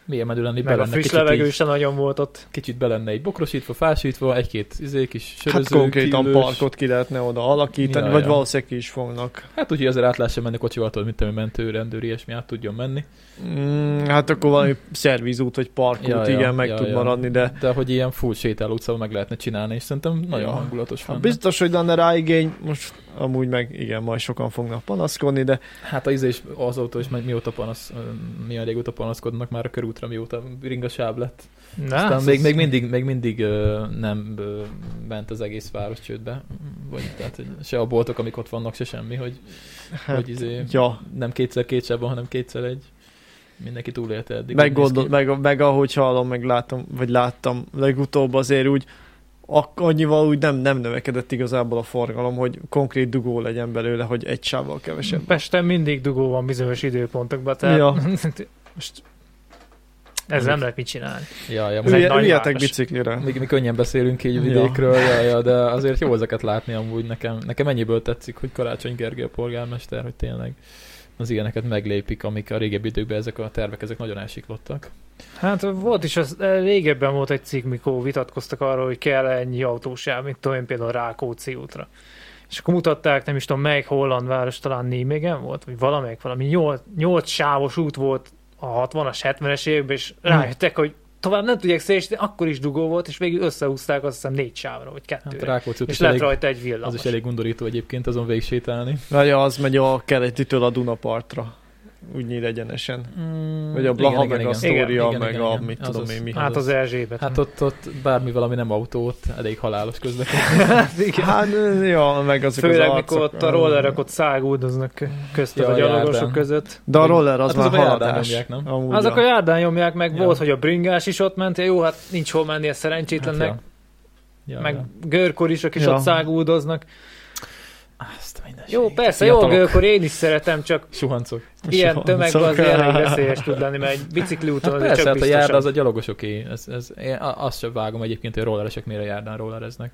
Milyen menő lenni, meg a friss levegő sem nagyon volt ott. kicsit be lenne így bokrosítva, fásítva, egy-két izé, kis Hát söröző, konkrétan kívülős. parkot ki lehetne oda alakítani, Ja, vagy ja. valószínűleg ki is fognak. Hát úgyhogy azért át lehessen menni kocsival, tudod, mint tudom, mentő, rendőr, ilyesmi át tudjon menni. Mm, hát akkor valami szervizút, vagy parkút, Ja, ja, igen, meg ja, tud ja. maradni, de De hogy ilyen full sétáló utcában meg lehetne csinálni, és szerintem nagyon Ja. hangulatos hát van. biztos, hogy lenne rá igény, most amúgy meg igen, majd sokan fognak panaszkodni, de Hát az is, az autó is meg mióta panasz, milyen régóta panaszkodnak már a körútra, mióta ringasáv lett. Na, Aztán az- még, még mindig, még mindig ö, nem ö, ment az egész város csődbe. Vagy, tehát, hogy se a boltok, amik ott vannak, se semmi, hogy, hát, hogy izé, ja, nem kétszer két van, hanem kétszer egy. Mindenki túlélte eddig. meg, gondol, meg, meg, ahogy hallom, meg látom, vagy láttam legutóbb azért úgy, annyival úgy nem, nem növekedett igazából a forgalom, hogy konkrét dugó legyen belőle, hogy egy sávval kevesebb. Pesten mindig dugó van bizonyos időpontokban, tehát Ja. most ez nem lehet mit csinálni. Ja, ja, Ülje, üljetek biciklire. még mi könnyen beszélünk így Ja. vidékről, ja. Ja, de azért jó ezeket látni amúgy nekem. Nekem ennyiből tetszik, hogy Karácsony Gergely a polgármester, hogy tényleg az ilyeneket meglépik, amik a régebbi időkben ezek a tervek, ezek nagyon elsiklottak. Hát volt is, az, régebben volt egy cikk, mikor vitatkoztak arról, hogy kell ennyi autósáv, mint tudom én például Rákóczi útra. És akkor mutatták, nem is tudom, melyik holland város, talán Nijmegen volt, vagy valamelyik, valami nyolc, nyolc sávos út volt a 60-as, 70-es években, és rájöttek, hogy tovább nem tudják szélesíteni, akkor is dugó volt, és végül összehúzták azt hiszem négy sávra, vagy Hát kettőre. Út és lett elég, rajta egy villamos. az is elég undorító egyébként azon végig sétálni. Vagy az megy a keletitől a Dunapartra. Úgy nyíl egyenesen. Mm, Vagy a Blaha, igen, meg igen, a. Sztória, meg igen, a igen. mit Az tudom az- én mi. Hát az Erzsébet. Hát ott, ott bármi valami nem autó, ott elég halálos közlekedés. hát, igen. Hát, ja, meg azok Főleg, az mikor ott a rollerek ott száguldoznak között Ja, a gyalogosok között. De a roller az Hát már haladás. nyomják, nem? Amúgy Azok a járdán nyomják meg, Ja. volt, hogy a bringás is ott ment, jó, hát nincs hol menni a szerencsétlennek, Hát, ja. Ja, meg ja. görkorisok is Ja. ott száguldoznak. Jó, persze, jó Fiatalok. görkor, én is szeretem, csak Suhancok. ilyen Soha- tömegben az elég veszélyes tud lenni, mert egy bicikli úton Hát persze, csak hát a járda az a gyalogosoké. Ez, ez, én azt sem vágom egyébként, hogy rolleresek miért a járdán rollereznek.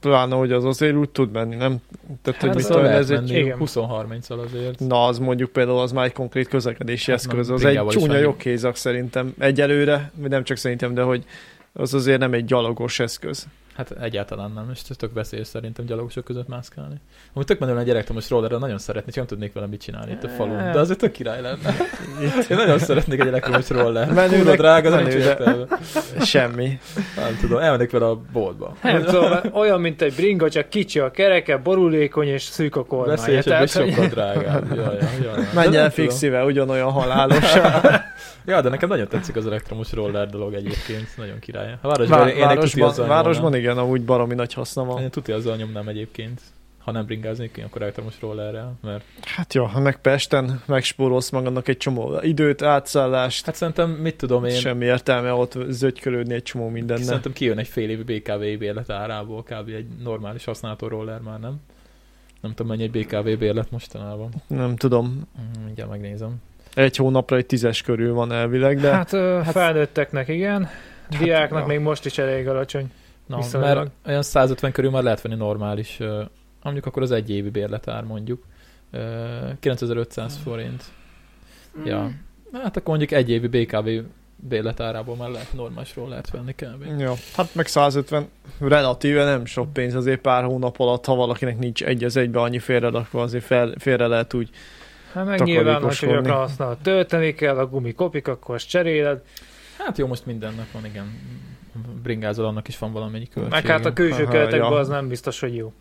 Pláne, hogy az azért úgy tud menni, nem? Tehát, Hát hogy mit tudom, ez egy... menni igen. 20-30-al azért. Na, az mondjuk például az már egy konkrét közlekedési Hát eszköz. Az egy csúnya jogkézak szerintem. Egyelőre, nem csak szerintem, de hogy az azért nem egy gyalogos eszköz. Hát egyáltalán nem, és tök veszélyes szerintem gyalogosok között mászkálni. Amúgy tök menően a gyerektomos rollerrel nagyon szeretnék, csak nem tudnék vele mit csinálni itt a falun. De azért tök király lenne. Én nagyon szeretnék egy elektromos roller. Menőnek- Kurva drága, de nincs értelme. Semmi. Nem tudom, elmennék vele a boltba. Nem tudom, olyan, mint egy bringa, csak kicsi a kereke, borulékony és szűk a kormánya. Veszélyesebb és Tehát, hogy- sokkal drágább. Jaj, Menj el fixivel, ugyanolyan halálos. Ja, de nekem nagyon tetszik az elektromos roller dolog egyébként, nagyon király. A városban, egy tuti városban, városban. Igen, amúgy baromi nagy haszna van. Én tuti azzal nyomnám egyébként. Ha nem bringáznék, én akkor elektromos rollerrel, mert Hát jó, ha meg Pesten megspórolsz magadnak egy csomó időt, átszállást, hát szerintem, mit tudom én, semmi értelme ott zögykölődni egy csomó mindennel. Szerintem kijön egy fél évi BKV bérlet árából, kb. egy normális használható roller már, nem? Nem tudom, mennyi egy BKV bérlet mostanában. Nem tudom, Mm, Mindjárt megnézem. egy hónapra egy tízes körül van elvileg, de Hát, ö, felnőtteknek igen, diáknak ja. még most is elég alacsony. Na, Viszonylag. mert olyan 150 körül már lehet venni normális, mondjuk akkor az egy évi bérletár mondjuk. Ö, 9500 forint. Ja. Hát akkor mondjuk egy évi BKV bérletárából már lehet normális rollert venni kb. Ja, hát meg 150 relatíve nem sok pénz, azért pár hónap alatt, ha valakinek nincs egy az egybe annyi félrerakva, azért fel, félre lehet úgy. Hát meg nyilván, hogy gyakran használod, tölteni kell, a gumi kopik, akkor azt cseréled. Hát jó, most mindennek van, igen. Bringázol, annak is van valamennyi költség. Meg hát a külső Aha, keretekben ja. az nem biztos, hogy jó.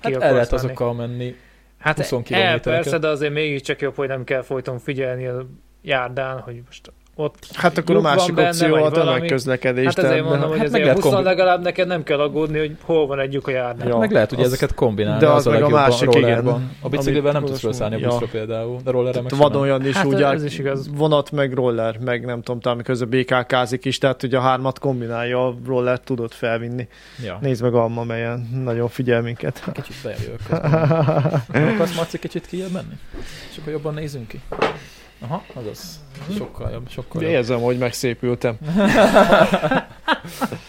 Ki Hát el lehet menni. azokkal menni. Hát 20 el persze, de azért mégiscsak jobb, hogy nem kell folyton figyelni a járdán, hogy most ott Hát akkor a van másik benne, opció a tömegközlekedés. Hát ezért mondom, hát hogy meg ezért lehet 20 kombi- legalább neked nem kell aggódni, hogy hol van egy lyuk a járnál. Ja. Meg lehet ugye az- ezeket kombinálni, de az az, a meg a legjobb másik, a rollerban. igen. A bicikliben nem tudsz felszállni a ja. buszra például, de rollerre meg sem. jön is Hát úgy ez át, is igaz. vonat meg roller, meg nem tudom, talán közben BKK-zik is, tehát hogy a hármat kombinálja, a rollert tudod felvinni. Ja. Nézd meg Alma, melyen nagyon figyel minket. Kicsit bejövök akarsz Marci kicsit kijebb menni? És akkor jobban nézünk ki. Aha, azaz. Sokkal jobb, sokkal jobb. érzem, hogy megszépültem.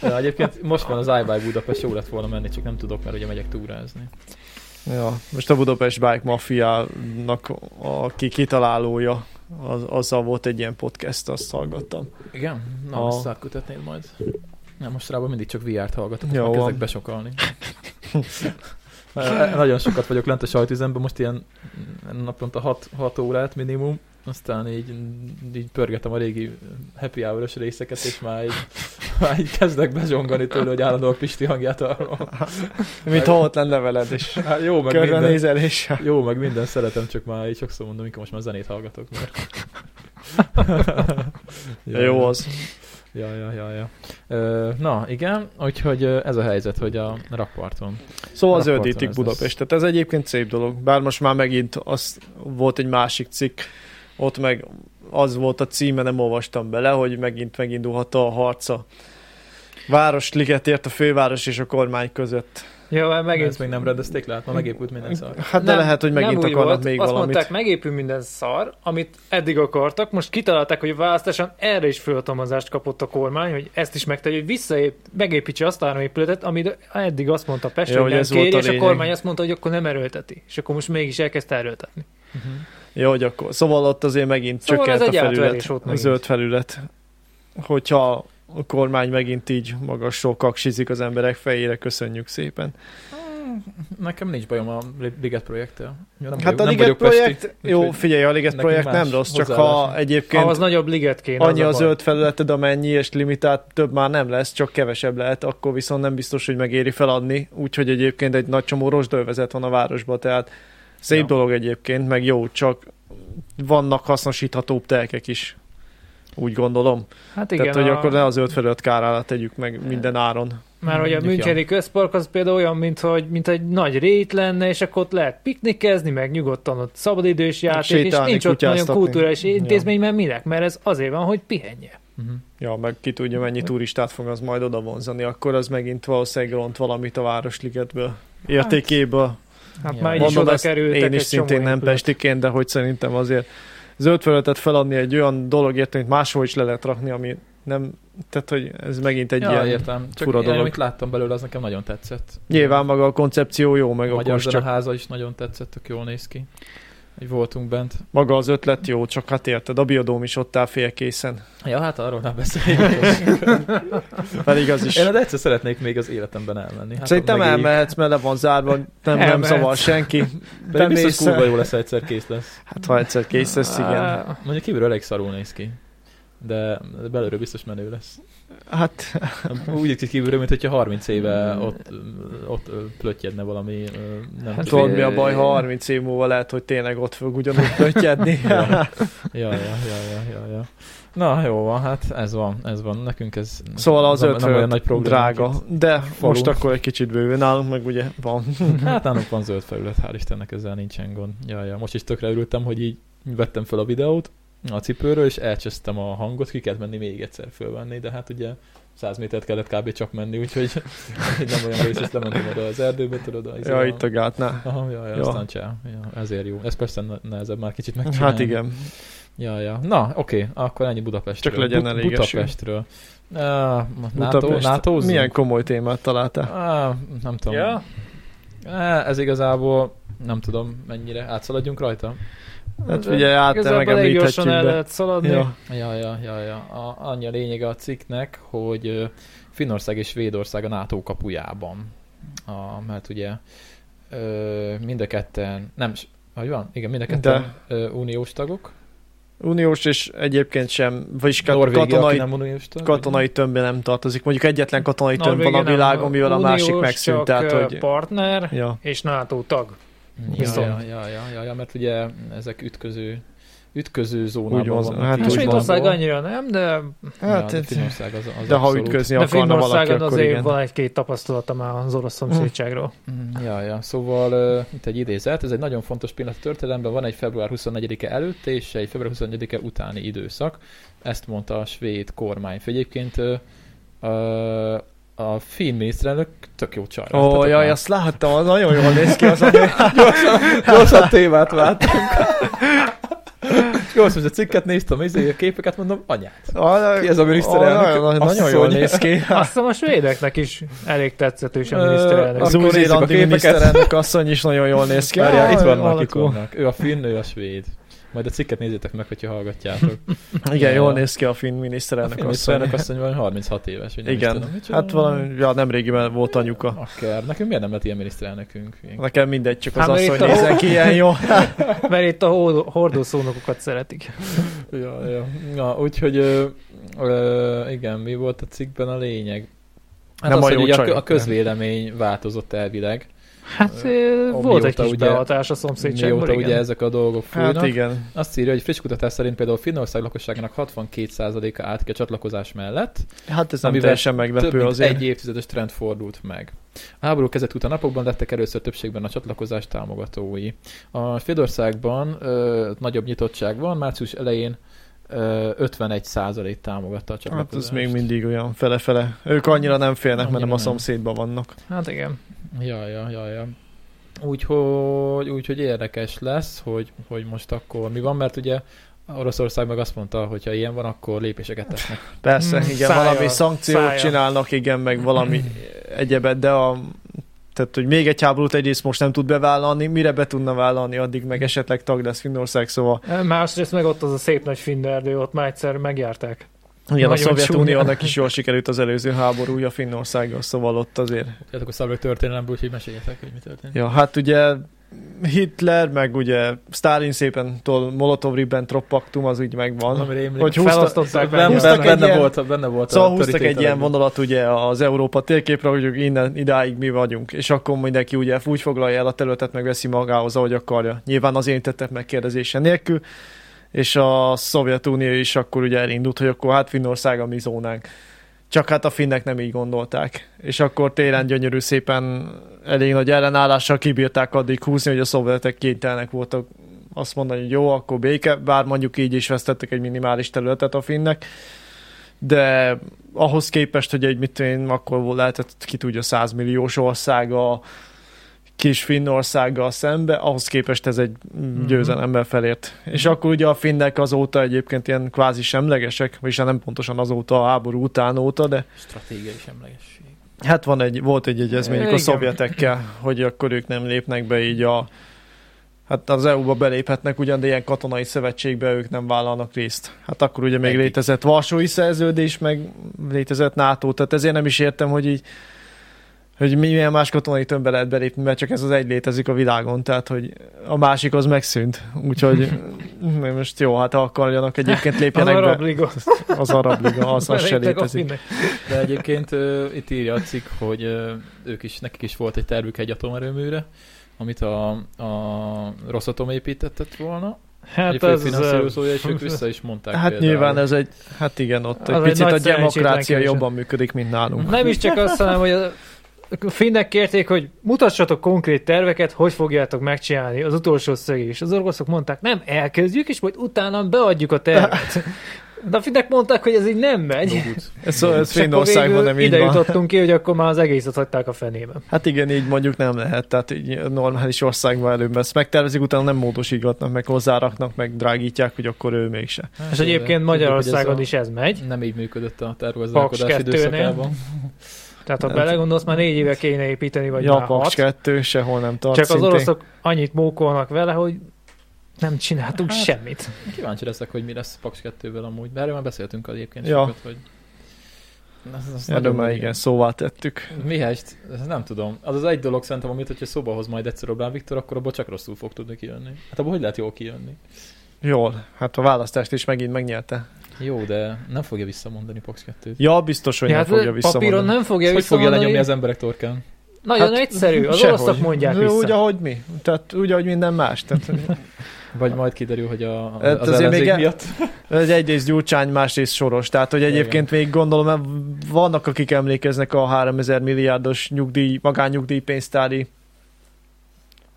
Ja, egyébként most van az iBike Budapest, jó lett volna menni, csak nem tudok, mert ugye megyek túrázni. Ja, most a Budapest Bike Mafiának aki kitalálója, az, azzal volt egy ilyen podcast, azt hallgattam. Igen? Na, A- azt átkötetnéd majd. Nem, most rában mindig csak VR-t hallgatok, Jó kezdek besokalni. Nagyon sokat vagyok lent a sajtüzemben, most ilyen naponta 6, 6 órát minimum, aztán így, így pörgetem a régi happy hour részeket, és már így, már így kezdek bezsongani tőle, hogy állandóan Pisti hangját arról. Mint ha ott lenne veled, és Hát jó, meg minden, körbenézeléssel. jó, meg minden szeretem, csak már így sokszor mondom, inkább most már zenét hallgatok, mert... Jó az. Ja, ja, ja, ja. Ö, na, igen, úgyhogy ez a helyzet, hogy a rakparton. Szóval zöldítik Budapestet. Ez egyébként szép dolog. Bár most már megint az volt egy másik cikk, ott meg az volt a címe, nem olvastam bele, hogy megint megindulhat a harca Városligetért a főváros és a kormány között. Ja, mert Megint. megint Ezt még nem rendezték le, hát ma megépült minden szar. Hát de lehet, hogy megint akarnak volt. még Azt valamit. mondták, megépül minden szar, amit eddig akartak. Most kitalálták, hogy a választáson erre is fölhatalmazást kapott a kormány, hogy ezt is megtegye, hogy visszaép, megépítse azt a három épületet, amit eddig azt mondta Pest, Ja, hogy hogy nem kéri, a és a kormány azt mondta, hogy akkor nem erőlteti. És akkor most mégis elkezdte erőltetni. Uh-huh. Jó, hogy akkor. Szóval ott azért megint Szóval csökkent a felület, volt a zöld felület. Hogyha a kormány megint így magasról kaksizik az emberek fejére, köszönjük szépen. Nekem nincs bajom a Liget projekttel. Ja, nem Hát vagyok- a nem Liget vagyok pesti, projekt, jó, figyelj, a Liget projekt nem rossz, csak ha egyébként Ahhoz nagyobb liget kéne. annyi az a a baj. zöld felületed, amennyi, és limitált több már nem lesz, csak kevesebb lehet, akkor viszont nem biztos, hogy megéri feladni, úgyhogy egyébként egy nagy csomó rozsdővezet van a városban, tehát szép Ja. dolog egyébként, meg jó, csak vannak hasznosíthatóbb telkek is. Úgy gondolom. Hát Igen, Tehát, hogy a... akkor ne a zöld felület kárára tegyük meg minden áron. Már hogy a Müncheni közpark az például olyan, mint, hogy, mint egy nagy rét lenne, és akkor ott lehet piknikezni, meg nyugodtan ott szabadidős játék, és sétálni, nincs ott nagyon kulturális intézmény, mert minek? Mert ez azért van, hogy pihenje. Uh-huh. Ja, meg ki tudja, mennyi turistát fog az majd oda vonzani, akkor az megint valószínűleg ront valamit a Városligetből. Értékéből. Hát Ja. már így is oda kerültek én is szintén nem épület. pestiként, de hogy szerintem azért zöld felületet feladni egy olyan dologért, amit máshol is le lehet rakni, ami nem, tehát hogy ez megint egy Ja, ilyen, értem. Csak fura én, dolog. amit láttam belőle, az nekem nagyon tetszett. nyilván maga a koncepció jó, meg a Magyar csak Zeneháza is nagyon tetszett, tök jól néz ki. Hogy voltunk bent. maga az ötlet jó, csak hát érted, a biodóm is ott áll félkészen. Ja, hát arról nem beszéljünk. Pedig az is. Én de egyszer szeretnék még az életemben elmenni. Hát Szerintem megéljük. elmehetsz, mert le van zárva, nem, nem zavar senki. Pedig biztos kurva jó lesz, egyszer kész lesz. Hát ha egyszer kész lesz, igen. Mondjuk kívülről elég szarul néz ki. De de belülről biztos menő lesz. Hát Úgy néz ki kívülről, mint hogyha 30 éve ott, ott ö, plötyedne valami, nem Hát tudod mi a baj, ha 30 év múlva lehet, hogy tényleg ott fog ugyanúgy pöttyedni. Ja. Ja, ja, ja, ja, ja. Na, jó van, hát ez van, ez van. Nekünk ez Szóval az nem, nem olyan 50 nagy probléma. drága, de Falu. most akkor egy kicsit bőven nálunk meg ugye van. Hát nálunk van zöld felület, hál' Istennek ezzel nincsen gond. Ja, ja. Most is tökre örültem, hogy így vettem fel a videót a cipőről, és elcsesztem a hangot, ki kellett menni még egyszer fölvenni, de hát ugye 100 métert kellett kb. csak menni, úgyhogy nem olyan rész, és lementem oda az erdőbe, tudod, a, Ja, itt a gátnál. Aha, ja, ja, Ja. aztán csá. Ja, ezért jó. Ez persze ne- nehezebb már kicsit megcsinálni. Hát igen. Ja, ja. Na, oké, akkor ennyi Budapestről. Csak legyen Bu- elég. Budapestről. Uh, NATO, Milyen komoly témát találtál? Ah, nem tudom. Ja, Eh, Ez igazából nem tudom mennyire. Átszaladjunk rajta? Hát ugye elég megemlíthetjük, gyorsan el de... lehet szaladni. Ja. Ja, ja, ja, ja. A, annyi a lényege a cikknek, hogy Finnország és Svédország a NATO kapujában. A, mert ugye ö, mind a ketten, nem, hogy van? Igen, mind a ketten ö, uniós tagok. Uniós és egyébként sem, vagyis Norvégia, katonai, nem uniós tag. katonai tömbben nem tartozik. Mondjuk egyetlen katonai tömb van a világon, mivel a másik megszűnt. Tehát, hogy... partner Ja. és NATO tag. Ja, Viszont. ja, ja, ja, ja, ja, mert ugye ezek ütköző ütköző Úgy zónában van, van. hát Hát úgy Svédország van. annyira nem, de, Hát, ja, de hát, Finnország az, az de ha ütközni de akarna valaki, akkor azért igen. van egy-két tapasztalata már az orosz szomszédságról. Mm, Ja, ja. Szóval uh, itt egy idézet, ez egy nagyon fontos pillanat a történelemben, van egy február 24-e előtt és egy február 24-e utáni időszak. Ezt mondta a svéd kormányfő. Egyébként uh, a finn miniszterelnök tök jó csaj. Ó, Láttatok jaj, már? azt láttam, az nagyon jól néz ki az a Gyorsan témát váltunk. És gyorsan a cikket néztem, izé, a képeket mondom, anyát. a, Ki ez a miniszterelnök? Nagyon, nagyon, jól néz ki. Azt hiszem a svédeknek is elég tetszetős a miniszterelnök. Az nézzük a miniszterelnök asszony is nagyon jól néz ki. Várjál, itt vannak, itt vannak. Ő a finn, ő a svéd. Majd a cikket nézzétek meg, hogyha hallgatjátok. Igen, jól néz ki a finn A miniszterelnök finn asszony. miniszterelnök asszony valami 36 éves, vagy nem Igen, tudom, hát valami, ja, nemrégiben volt anyuka. Akár. Nekünk miért nem lett ilyen miniszterelnökünk? Ilyen- Nekem mindegy, csak az Hát, asszony nézen ki ilyen jó. Mert itt a hordó- hordószónokokat szeretik. Ja, ja. Na, úgyhogy ö, ö, igen, mi volt a cikkben a lényeg? Hát Nem az, a hogy jó ugye a, csajok, a közvélemény változott elvileg. Hát ö, Ö, volt egy kis ugye- behatás a szomszédságból, Mióta igen. ugye ezek a dolgok fújnak. Hát igen. Azt írja, hogy friss kutatás szerint például Finnország lakosságának 62%-a állt ki a csatlakozás mellett, Hát ez nem teljesen több meglepő mint azért. egy évtizedes trend fordult meg. A háború kezdet után napokban lettek először többségben a csatlakozás támogatói. A Svédországban ö, nagyobb nyitottság van, március elején ö, 51% támogatta a Hát csatlakozást. ez még mindig olyan fele-fele. Ők annyira nem félnek, mert Annyira nem a nem. szomszédban vannak. Hát igen. Ja, ja, ja, ja. Úgyhogy, úgyhogy érdekes lesz, hogy, hogy most akkor mi van, mert ugye Oroszország meg azt mondta, hogy ha ilyen van, akkor lépéseket tesznek. Persze, Mm, igen, szája, valami szankciót szája. csinálnak, igen, meg valami egyebet, de a tehát, hogy még egy háborút egyrészt most nem tud bevállalni, mire be tudna vállalni, addig meg esetleg tag lesz Finnország, szóval Másrészt meg ott az a szép nagy finnerdő, ott már egyszer megjárták. Igen, a Szovjetuniónak is jól sikerült az előző háborúja Finnországgal, szóval ott azért. Tehát akkor szabad történelemből, úgyhogy meséljetek, hogy mi történt. Ja, hát ugye Hitler, meg ugye Stalin szépen tol Molotov-Ribbentrop paktum, az úgy megvan. Valami rémlik. Hogy húzta- Felosztották benne, benne, benne, ilyen- volt, benne volt Szóval a húztak egy ilyen vonalat ugye az Európa térképre, hogy innen, idáig mi vagyunk, és akkor mindenki ugye úgy foglalja el a területet, meg veszi magához, ahogy akarja. Nyilván az érintettek megkérdezése nélkül, és a Szovjetunió is akkor ugye elindult, hogy akkor hát Finnország a mi zónánk. Csak hát a finnek nem így gondolták. És akkor télen gyönyörű szépen elég nagy ellenállással kibírták addig húzni, hogy a szovjetek kénytelenek voltak azt mondani, hogy jó, akkor béke, bár mondjuk így is vesztettek egy minimális területet a finnek, de ahhoz képest, hogy egy mit én, akkor lehetett ki tudja 100 milliós ország a kis Finnországgal szembe, ahhoz képest ez egy győzelemben felért. És akkor ugye a finnek azóta egyébként ilyen kvázi semlegesek, vagyis hát nem pontosan azóta a háború után óta, de Stratégiai semlegesség. hát van egy, volt egy egyezményük a szovjetekkel, hogy akkor ők nem lépnek be így a Hát az EU-ba beléphetnek ugyan, de ilyen katonai szövetségbe ők nem vállalnak részt. Hát akkor ugye még létezett Varsói szerződés, meg létezett NATO, tehát ezért nem is értem, hogy így hogy milyen más katonai tömbbe lehet belépni, mert csak ez az egy létezik a világon, tehát hogy a másik az megszűnt. Úgyhogy most jó, hát ha akarjanak egyébként Az lépjenek arab be. liga. Az arab liga, az, az se a létezik. De egyébként uh, itt írja a cikk, hogy uh, ők is, nekik is volt egy tervük egy atomerőműre, amit a, a Rosatom építetett volna. Hát egy ez... finanszírozója, és ők vissza is mondták Hát például. nyilván ez egy, hát igen, ott Az egy egy picit a nagy demokrácia jobban működik, mint nálunk. Nem is csak azt, hanem, hogy a a finnek kérték, hogy mutassatok konkrét terveket, hogy fogjátok megcsinálni az utolsó szögés. Az oroszok mondták, nem, elkezdjük, és majd utána beadjuk a tervet. De a finnek mondták, hogy ez így nem megy. Ez, ez És akkor Finnországban nem így ide van. jutottunk ki, hogy akkor már az egészet hagyták a fenébe. Hát igen, így mondjuk nem lehet, tehát így normális országban előbb ezt megtervezik, utána nem módosítgatnak, meg hozzáraknak, meg drágítják, hogy akkor ő mégse. Hát És egyébként Magyarországon ez is ez megy. Nem így működött a Paks tervgazdálkodás kettőnél. Tehát ha Hát- belegondolsz, már négy éve kéne építeni, vagy ja, már hat. 2 sehol nem tart Csak az szintén. oroszok annyit mókolnak vele, hogy nem csináltunk Hát, semmit. Kíváncsi leszek, hogy mi lesz Paks 2-vel amúgy. Erről már beszéltünk egyébként Ja. sokat, hogy az, az Erről már igen, szóvá tettük. Mihelyst, ez nem tudom. Az az egy dolog szerintem, amit, hogyha szóba hoz majd egyszer Orbán Viktor, akkor abból csak rosszul fog tudni kijönni. Hát abból hogy lehet jól kijönni? Jól, hát a választást is megint megnyerte. Jó, de nem fogja visszamondani Paks 2-t. Ja, biztos, hogy Ja, nem hát fogja papíron visszamondani. nem fogja Hogy fogja lenyomni az emberek torkán? Nagyon Hát, egyszerű, az sehogy. oroszok mondják vissza. Úgy, ahogy mi. Tehát úgy, ahogy minden más. Tehát, Vagy majd kiderül, hogy a, a, Hát az azért ellenzék még e- miatt. ez egyrészt Gyurcsány, másrészt Soros. Tehát, hogy egyébként még gondolom, mert vannak, akik emlékeznek a 3000 milliárdos nyugdíj, magánnyugdíj pénztári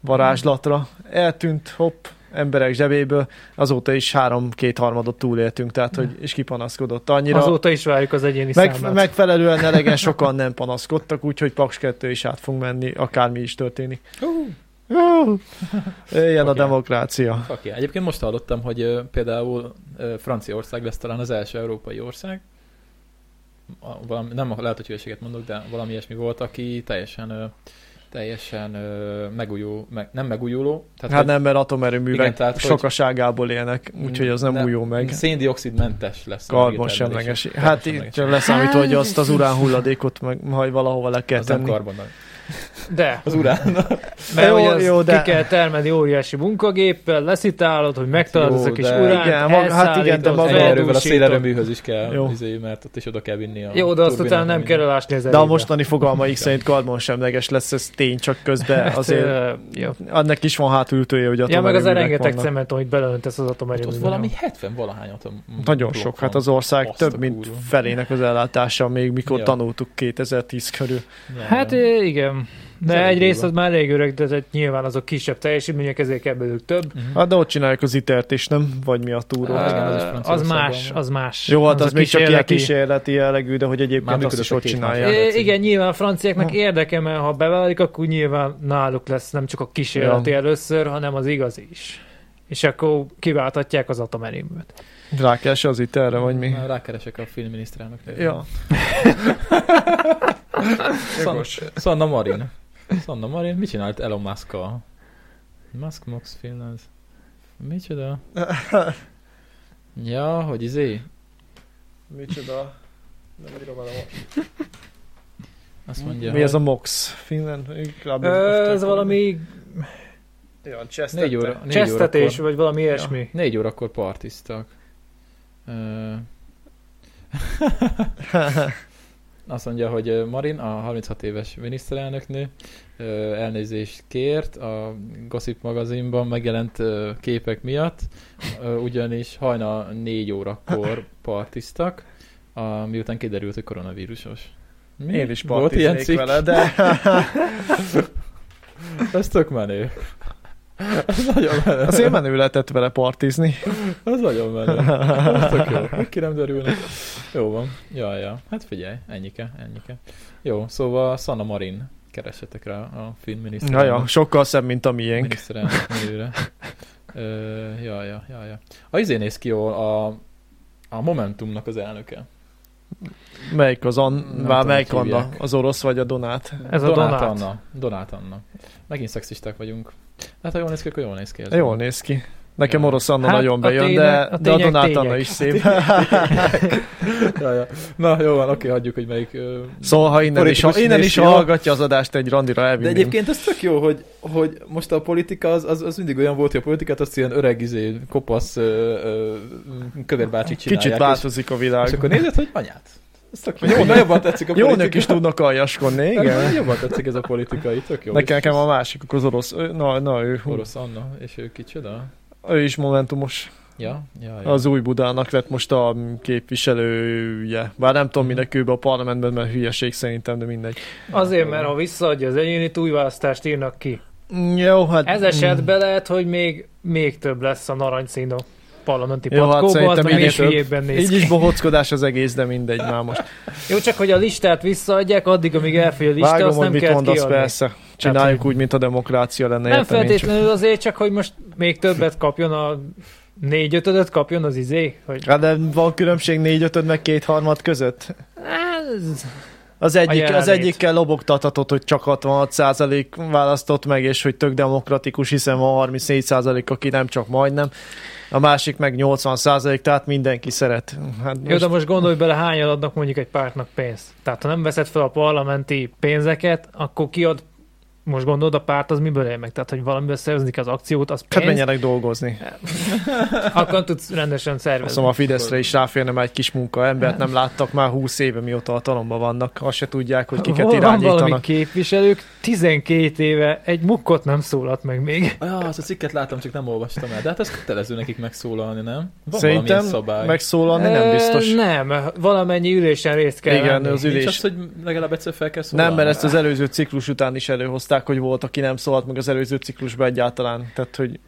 varázslatra. Eltűnt, hopp, emberek zsebéből, azóta is három-kétharmadot túléltünk, tehát, hogy és kipanaszkodott annyira. Azóta is várjuk az egyéni Meg, számlát. megfelelően elegen sokan nem panaszkodtak, úgyhogy Paks 2 is át fog menni, akármi is történik. Uh, Éljen a Oké. demokrácia. Oké, egyébként most hallottam, hogy például Franciaország lesz talán az első európai ország, a- valami, nem lehet, hogy hülyeséget mondok, de valami ilyesmi volt, aki teljesen teljesen ö, megújuló, meg, nem megújuló, tehát Hát nem, mert atomerőművek Igen, tehát, sokaságából élnek, úgyhogy az nem de újul meg. Széndiokszidmentes lesz. Karbon semleges. Hát itt leszámítva, hogy azt az urán hulladékot meg majd valahova le kell az nem tenni. karbon, De, az urán. mert Jó, az jó, de- ki kell termelni óriási munkagéppel, leszitálod, hogy megtalálod ezt a kis uránt, Igen, maga- hát igen, de maga- erővel a szélerőműhöz is kell, Jó. izé, mert ott is oda kell vinni a Jó, de azt utána nem kell elásni az De a mostani fogalmaik szerint karbonsemleges lesz, ez tény, csak közben azért Ö, jó. annak is van hátulütője, hogy Ja, meg az atomerőművek rengeteg cement, amit beleöntesz az Hát atomerőműbe. ott valami 70 valahány atom. Nagyon sok, hát az ország több, mint felének az ellátása, még mikor tanultuk 2010 körül. Hát igen. De egyrészt az már elég öreg, de tehát nyilván azok kisebb teljesítmények, ezért kell belőlük több. Mhm. Hát de ott csinálják az itert is, nem? Vagy mi a túró? Igen, az is az más, az más. Jó, hát az, a még csak ilyen kísérleti- jellegű, de hogy egyébként azt is ott csinálják. igen, nyilván a franciáknak Ha. érdeke, mert ha beválik, akkor nyilván náluk lesz nem csak a kísérleti Ja. először, hanem az igazi is. És akkor kiváltatják az atomerőművet. Rákás az iterre, vagy mi? Rákeresek a filmminiszterelnöknél. Ja. Szan- Sanna Marin. Sanna Marin, mit csinált Elon musk -a? Musk Mox Finland. Micsoda? Ja, hogy izé? Micsoda? Nem írom el a... Azt mondja, Mi ez a hogy MOX? Finland? Club Ö, ez valami Ja, négy óra, négy csesztetés, órakor, vagy valami ilyesmi. négy órakor partiztak. Ö, Azt mondja, hogy Marin, a 36 éves miniszterelnöknő elnézést kért a Gossip magazinban megjelent képek miatt, ugyanis hajnal 4 órakor partiztak, miután kiderült, hogy koronavírusos. Mi? Én is partiznék vele, de Ez tök menő. Ez nagyon menő. azért menő lehetett vele partizni. Ez nagyon menő. Ez tök jó. Ki nem derülnek. Jó van. Ja, ja. Hát figyelj, ennyike, ennyike. Jó, szóval Sanna Marin. Keressetek rá a finn Ja, miniszterelnök. ja, sokkal szebb, mint a miénk. miniszterelnök nőre. Ja, ja, ja, ja. A izé néz ki jól, a, a Momentumnak az elnöke. Melyik az An... Nem tudom, melyik Anna? Az orosz vagy a Donát? Ez a Donát Donát. Anna. Donát Anna. Megint szexisták vagyunk. Hát ha jól néz ki, akkor jól néz ki. ez. Jól néz ki. Nekem Ja. orosz Anna Hát, nagyon a bejön, tények- de, a de a Donát tények. Anna is szép. ja, ja. Na, jó van, oké, hagyjuk, hogy melyik... Ö, Szóval, ha innen is, politikus innen is hallgatja az adást, egy randira De elvinném. egyébként ez tök jó, hogy, hogy most a politika az, az, az mindig olyan volt, hogy a politikát azt ilyen öreg, izé, kopasz kövérbácsik csinálják. Kicsit változik a és, világ. és akkor nézed, hogy anyát. Jó. Na jobban tetszik a Jó politika. nők is tudnak aljaskodni, Igen. igen. Jobban tetszik ez a politikai, tök jó. Nekem, nekem ez- a másikok az orosz. Na, na ő, Orosz Anna, és ő kicsoda? ő is momentumos. Ja, ja, ja. Az új Budának lett most a képviselője. Bár nem tudom, Mhm. minek ő be a parlamentben, mert hülyeség szerintem, de mindegy. Azért, mert ha visszaadja az egyéni új választást írnak ki. Jó, hát... Ez esetben lehet, hogy még, még több lesz a narancsszínű parlamenti Jó, hát meg így is több. hülyébben néz Így is bohockodás az egész, de mindegy már most. Jó, csak hogy a listát visszaadják, addig, amíg elfogy a lista, Vágom, azt nem mit kell mondasz, kiadni. persze. Csináljuk hogy- úgy, mint a demokrácia lenne. Nem én csak. feltétlenül azért, csak hogy most még többet kapjon a négy ötödöt kapjon az izé, hogy Hát de van különbség négy ötöd meg kétharmad között? ez, Az, egyik, az egyikkel lobogtathatod, hogy csak 66% választott meg, és hogy tök demokratikus, hiszen van 34%, aki nem csak majdnem. A másik meg 80%, tehát mindenki szeret. Hát Jó, de most gondolj bele, hányan adnak mondjuk egy pártnak pénzt. Tehát ha nem veszed fel a parlamenti pénzeket, akkor kiad most gondolod, a párt az miből él meg? Tehát, hogy valamivel szervezni kell az akciót, az Hát pénz, menjenek dolgozni. akkor tudsz rendesen Azt szervezni. mondom, a Fideszre is ráférne már egy kis munka. Embert nem láttak már 20 éve, mióta a talomban vannak. Azt se tudják, hogy kiket Hol van valami irányítanak. képviselők, 12 éve egy mukkot nem szólalt meg még. Ja, azt a cikket láttam, csak nem olvastam el. De hát ez kötelező nekik megszólalni, nem? Van Szerintem szabály. megszólalni nem biztos. Nem, valamennyi ülésen részt kell Igen, venni. az Nincs ülés. az, hogy legalább egyszer fel kell szólalni. Nem, mert ezt az előző ciklus után is előhozták, hogy volt, aki nem szólalt meg az előző ciklusban egyáltalán. Tehát, hogy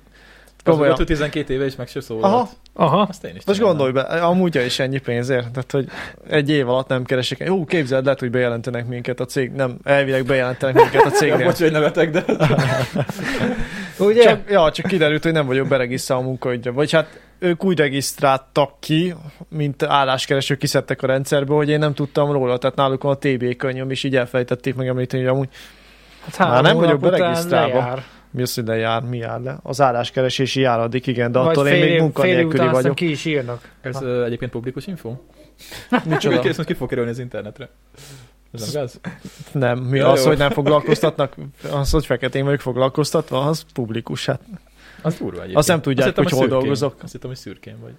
Az komolyan. hogy 12 éve is meg se szólalt. Aha, Aha, Azt én is most gondolj be, amúgy is ennyi pénzért. Tehát, hogy egy év alatt nem keresik. Jó, képzeld, lehet, hogy bejelentenek minket a cég. Nem, elvileg bejelentenek minket a Ja, cégnél. bocs, hogy nevetek, de... ugye? Csak, ja, csak kiderült, hogy nem vagyok beregisztrálva a munkaügyre. Vagy hát ők úgy regisztráltak ki, mint álláskeresők kiszedtek a rendszerbe, hogy én nem tudtam róla. Tehát náluk van a TB könyvem, és így elfelejtették megemlíteni, hogy amúgy Hát Már nem vagyok beregisztrálva. lejár. mi az, hogy lejár, mi jár le. Az álláskeresési járadék, igen, de Vagy attól én fél még fél év munkanélküli vagyok. ki is írnak. Ez ö, egyébként publikus info? Micsoda? Kész, most ki fog kerülni az internetre. Ez nem gáz? Nem, mi Ja, az, jó. hogy nem foglalkoztatnak, az, hogy feketén vagyok foglalkoztatva, az publikus. Hát, Az durva egyébként. Azt nem tudják, hittem, hogy hol szürkén. dolgozok. Azt hittem, hogy szürkén vagy.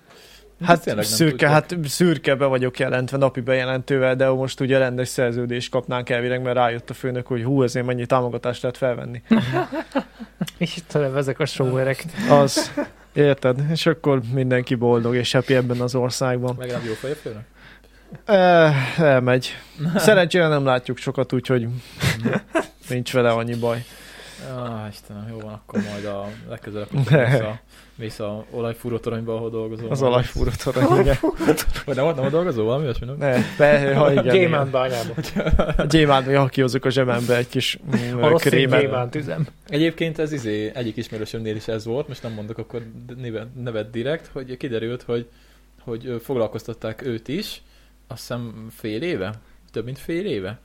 Hát nem szürke, hát szürkebe vagyok jelentve napi bejelentővel, de most ugye rendes szerződést kapnánk elvileg, mert rájött a főnök, hogy hú, ezért mennyi támogatást lehet felvenni. Istenem, ezek a showerek. Az, érted? És akkor mindenki boldog és happy ebben az országban. Legalább jó fej a főnök? Eh, elmegy. Szerencsére nem látjuk sokat, úgyhogy nincs vele annyi baj. Ah, Istenem, jó van, akkor majd a legközelebb vissza, vissza olajfúrótoronyba, ahol dolgozol. Az majd. alajfúrótorony, igen. Vagy nem, nem a dolgozol, valami olyasmi, nem? Ne, be, ha igen. Gyémánt bányába. A gyémánt, ha kihozok a zsebembe egy kis mm, A rossz krémet. gyémánt üzem. Egyébként ez izé, egyik ismerősömnél is ez volt, most nem mondok akkor nevet, nevet direkt, hogy kiderült, hogy, hogy foglalkoztatták őt is, azt hiszem fél éve, több mint fél éve,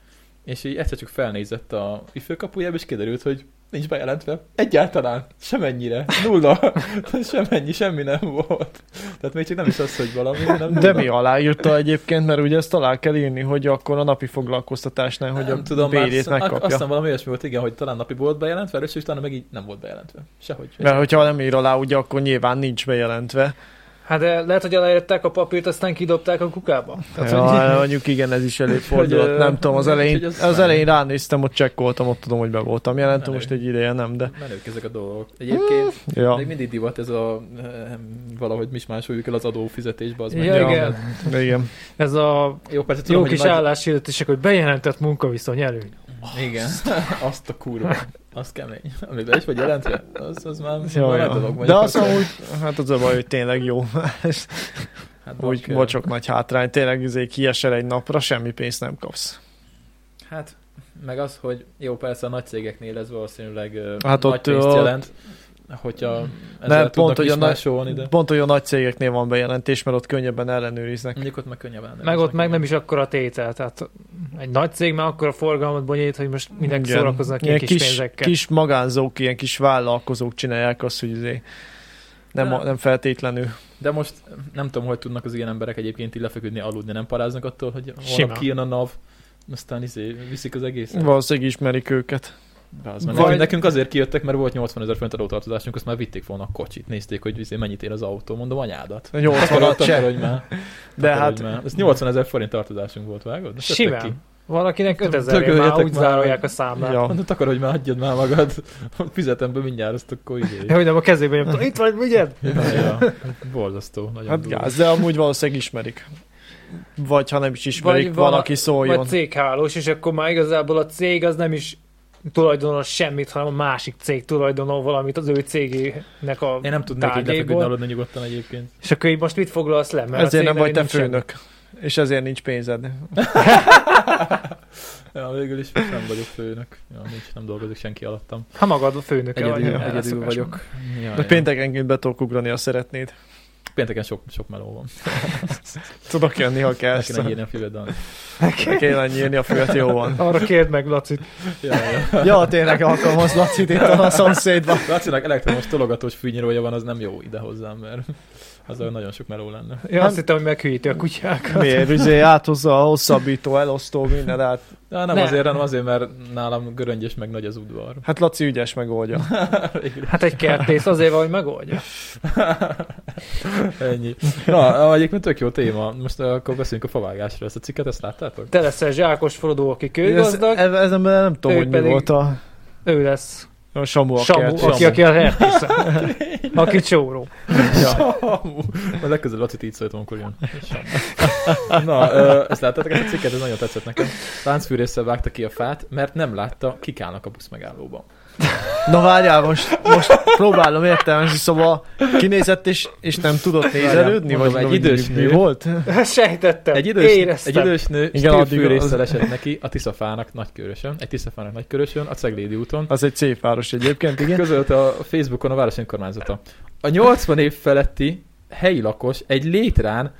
és így egyszer csak felnézett a főkapujába, és kiderült, hogy nincs bejelentve. Egyáltalán. Semennyire. Nulla. Semennyi, semmi nem volt. Tehát még csak nem is az, hogy valami, hanem De mi aláírta egyébként, mert ugye ezt alá kell írni, hogy akkor a napi foglalkoztatásnál, hogy nem a tudom, már bérét azt- megkapja. Aztán valami olyasmi volt, igen, hogy talán napi volt bejelentve, és utána meg így nem volt bejelentve. Sehogy. Mert hogyha nem ír alá, ugye akkor nyilván nincs bejelentve. Hát de lehet, hogy aláírták a papírt, aztán kidobták a kukába. Tehát, Ja, hogy... mondjuk igen, ez is ö, nem tudom, az elején, az elején ránéztem, ott csekkoltam, ott tudom, hogy be voltam jelentve, Menő. most egy ideje nem, de Menők ezek a dolgok. Egyébként ja. még mindig divat ez a eh, valahogy mi is másoljuk el az adófizetésbe. Az Ja, meg- igen. igen. Ez a Jó, persze tudom, jó kis nagy... álláshirdetések, hogy bejelentett munkaviszony előny. Igen, azt a kurva. Az kemény. Amiben is vagy jelentve, az, az már Ja, már nagy dolog. De az amúgy, hát az a baj, hogy tényleg jó. hát Úgy bak, mocsok nagy hátrány. Tényleg izé kiesel egy napra, semmi pénzt nem kapsz. Hát, meg az, hogy jó, persze a nagy cégeknél ez valószínűleg Hát nagy ott- pénzt ott- jelent, hogyha ezzel Nem, pont, hogy a, is nagy, másolni, de pont, hogy a nagy cégeknél van bejelentés, mert ott könnyebben ellenőriznek. mondjuk ott meg könnyebben. Meg ott meg nem is akkora tétel, tehát egy nagy cég már akkora forgalmat bonyolít, hogy most mindenki Igen. szórakoznak ilyen kis, kis pénzekkel. kis magánzók, ilyen kis vállalkozók csinálják azt, hogy izé nem, De- nem feltétlenül. De most nem tudom, hogy tudnak az ilyen emberek egyébként így lefeküdni, aludni, nem paráznak attól, hogy holnap kijön a NAV, aztán izé, viszik az egészet. Valószínűleg ismerik őket. Az, mert Vagy- nekünk, azért kijöttek, mert volt 80 ezer font adótartozásunk, azt már vitték volna a kocsit. Nézték, hogy izé, mennyit ér az autó. Mondom, anyádat. 80 se. Takarodj már. De hát már. Ez 80 ezer forint tartozásunk volt, vágod? Ezt Simán. Valakinek 5000 már úgy már. zárolják a számlát. Ja. Mondom, takarodj már, hagyjad már magad. Fizetem be mindjárt, azt akkor. Ja, hogy nem a kezébe nyomtam. Itt vagy, vigyed! Ja, ja. Borzasztó. Nagyon Hát gáz, de amúgy valószínűleg ismerik. Vagy ha nem is ismerik, Vagy vala- valaki szóljon. Vagy céghálós, és akkor már igazából a cég az nem is tulajdonol semmit, hanem a másik cég tulajdonol valamit az ő cégének a Én nem tudnék így lefeküdni aludni nyugodtan egyébként. És akkor így most mit foglalsz le? Mert Ezért nem vagy te nincs semmi. főnök. És ezért nincs pénzed. Ja, végül is most nem vagyok főnök. Ja, nincs, nem dolgozik senki alattam. Ha magad a főnöke vagy. Egyedül, ja, egyedül vagyok. Ja, De ja. péntekenként be tudok ugrani, ha szeretnéd. Pénteken sok, sok meló van. Tudok jönni, ha kell. El kéne írni a füved, Dani. Le kéne nyírni a füvet, jó van. Arra kérd meg, Lacit. Ja, ja. Ja, tényleg alkalmaz Lacit itt a szomszédban. Lacinak elektromos tologatós fűnyírója van, az nem jó ide hozzám, mert az nagyon sok meló lenne. Ja, azt hittem, hogy meghűíti a kutyákat. Miért? Ugye áthozza a hosszabbító, elosztó, minden, hát Ja, nem Ne. azért, hanem azért, mert nálam göröngyös meg nagy az udvar. Hát Laci ügyes megoldja. Hát egy kertész azért van, hogy megoldja. Ennyi. Na, egyébként tök jó téma. Most uh, akkor beszéljünk a favágásról. Ezt a cikket, ezt láttátok? Te leszel Zsákos Frodó, aki Ez, kőgazdag, ez, ez, nem tudom, Ő hogy mi pedig- volt a, ő lesz a Samu a Samu, kert. aki, aki a hertésze. aki csóró. Ja. A legközelebb Lacit így szóltam, amikor jön. Samu. Na, ö, ezt láttátok ezt a cikket? Ez nagyon tetszett nekem. Láncfűrészsel vágta ki a fát, mert nem látta, kik állnak a buszmegállóban. Na várjál, most, most próbálom értelmezni, szóval kinézett és, és nem tudott nézelődni? Vagy egy idős mi nő. volt? Sejtettem. Egy idős, Éreztem. egy idős nő Igen, addig esett neki a Tiszafának nagykörösön, egy Tiszafának nagykörösön, a Ceglédi úton, Az egy szép város egyébként, igen. közölte a Facebookon a város önkormányzata. A 80 év feletti helyi lakos egy létrán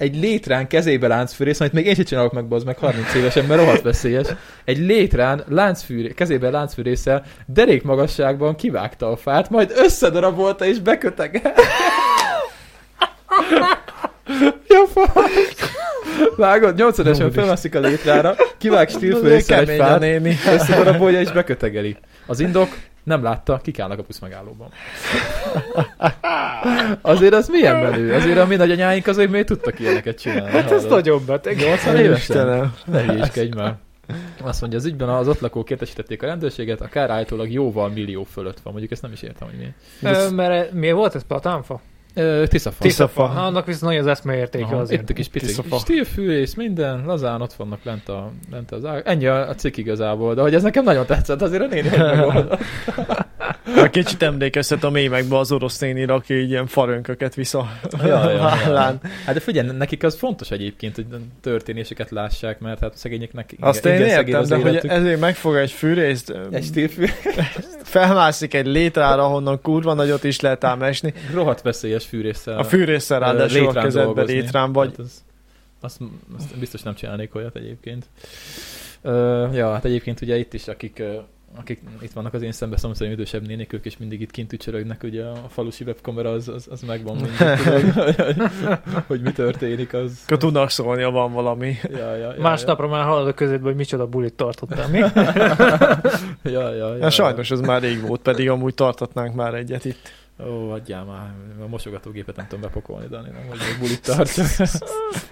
egy létrán kezébe láncfűrész, amit még én sem csinálok meg, az meg 30 évesen, mert rohadt veszélyes. Egy létrán láncfűré, kezébe láncfűrészsel derék magasságban kivágta a fát, majd összedarabolta és bekötege. ja, fasz. Vágod, 80 esen felmászik a létrára, kivág stílfűrészsel egy fát, összedarabolja és bekötegeli. Az indok nem látta, kik állnak a buszmegállóban. Azért az milyen menő? Azért a mi nagyanyáink azért még tudtak ilyeneket csinálni. Hát ez nagyon beteg. 80 évesen? Istenem. Ne hülyéskedj már. Azt mondja, az ügyben az ott lakók értesítették a rendőrséget, a kár állítólag jóval millió fölött van. Mondjuk ezt nem is értem, hogy mi. Ö, Mert mi volt ez? Platánfa? Ö, Tiszafa. Tiszafa. Na, Annak viszont nagy az eszmeértéke Aha, azért. Itt a kis. Stílfűrész, minden, lazán ott vannak lent a, lent az ág. Ennyi a, a cikk igazából, de hogy ez nekem nagyon tetszett, azért a néni hogy. A kicsit emlékeztet a mémekbe az orosz nénire, aki ilyen farönköket visz a Ja, ja, ja. vállán. Hát de figyelj, nekik az fontos egyébként, hogy történéseket lássák, mert hát szegényeknek Azt igen, én igen, értem, az de hogy életük. ezért megfog egy fűrészt, Egy stílfű, felmászik egy létrára, ahonnan kurva nagyot is lehet ám esni. rohadt veszélyes fűrészsel. A fűrészsel ö, ráadásul a létrán kezedbe dolgozni. létrán vagy. Hát az, azt, azt, biztos nem csinálnék olyat egyébként. Ö, ja, hát egyébként ugye itt is, akik, akik itt vannak az én szembe szomszédom idősebb nénik, ők is mindig itt kint ücsörögnek, ugye a falusi webkamera az, az, az megvan mindig, tudod, hogy, hogy mi történik, az... Akkor tudnak szólni, ha van valami. Ja, ja, ja, Másnapra már hallod a közöttben, hogy micsoda bulit tartottál. Mi? Ja, ja, ja, ja, Ja, sajnos ez már rég volt, pedig amúgy tartatnánk már egyet itt. Ó, adjál már, a mosogatógépet nem tudom bepakolni, Dani, nem, hogy még bulit tartsak.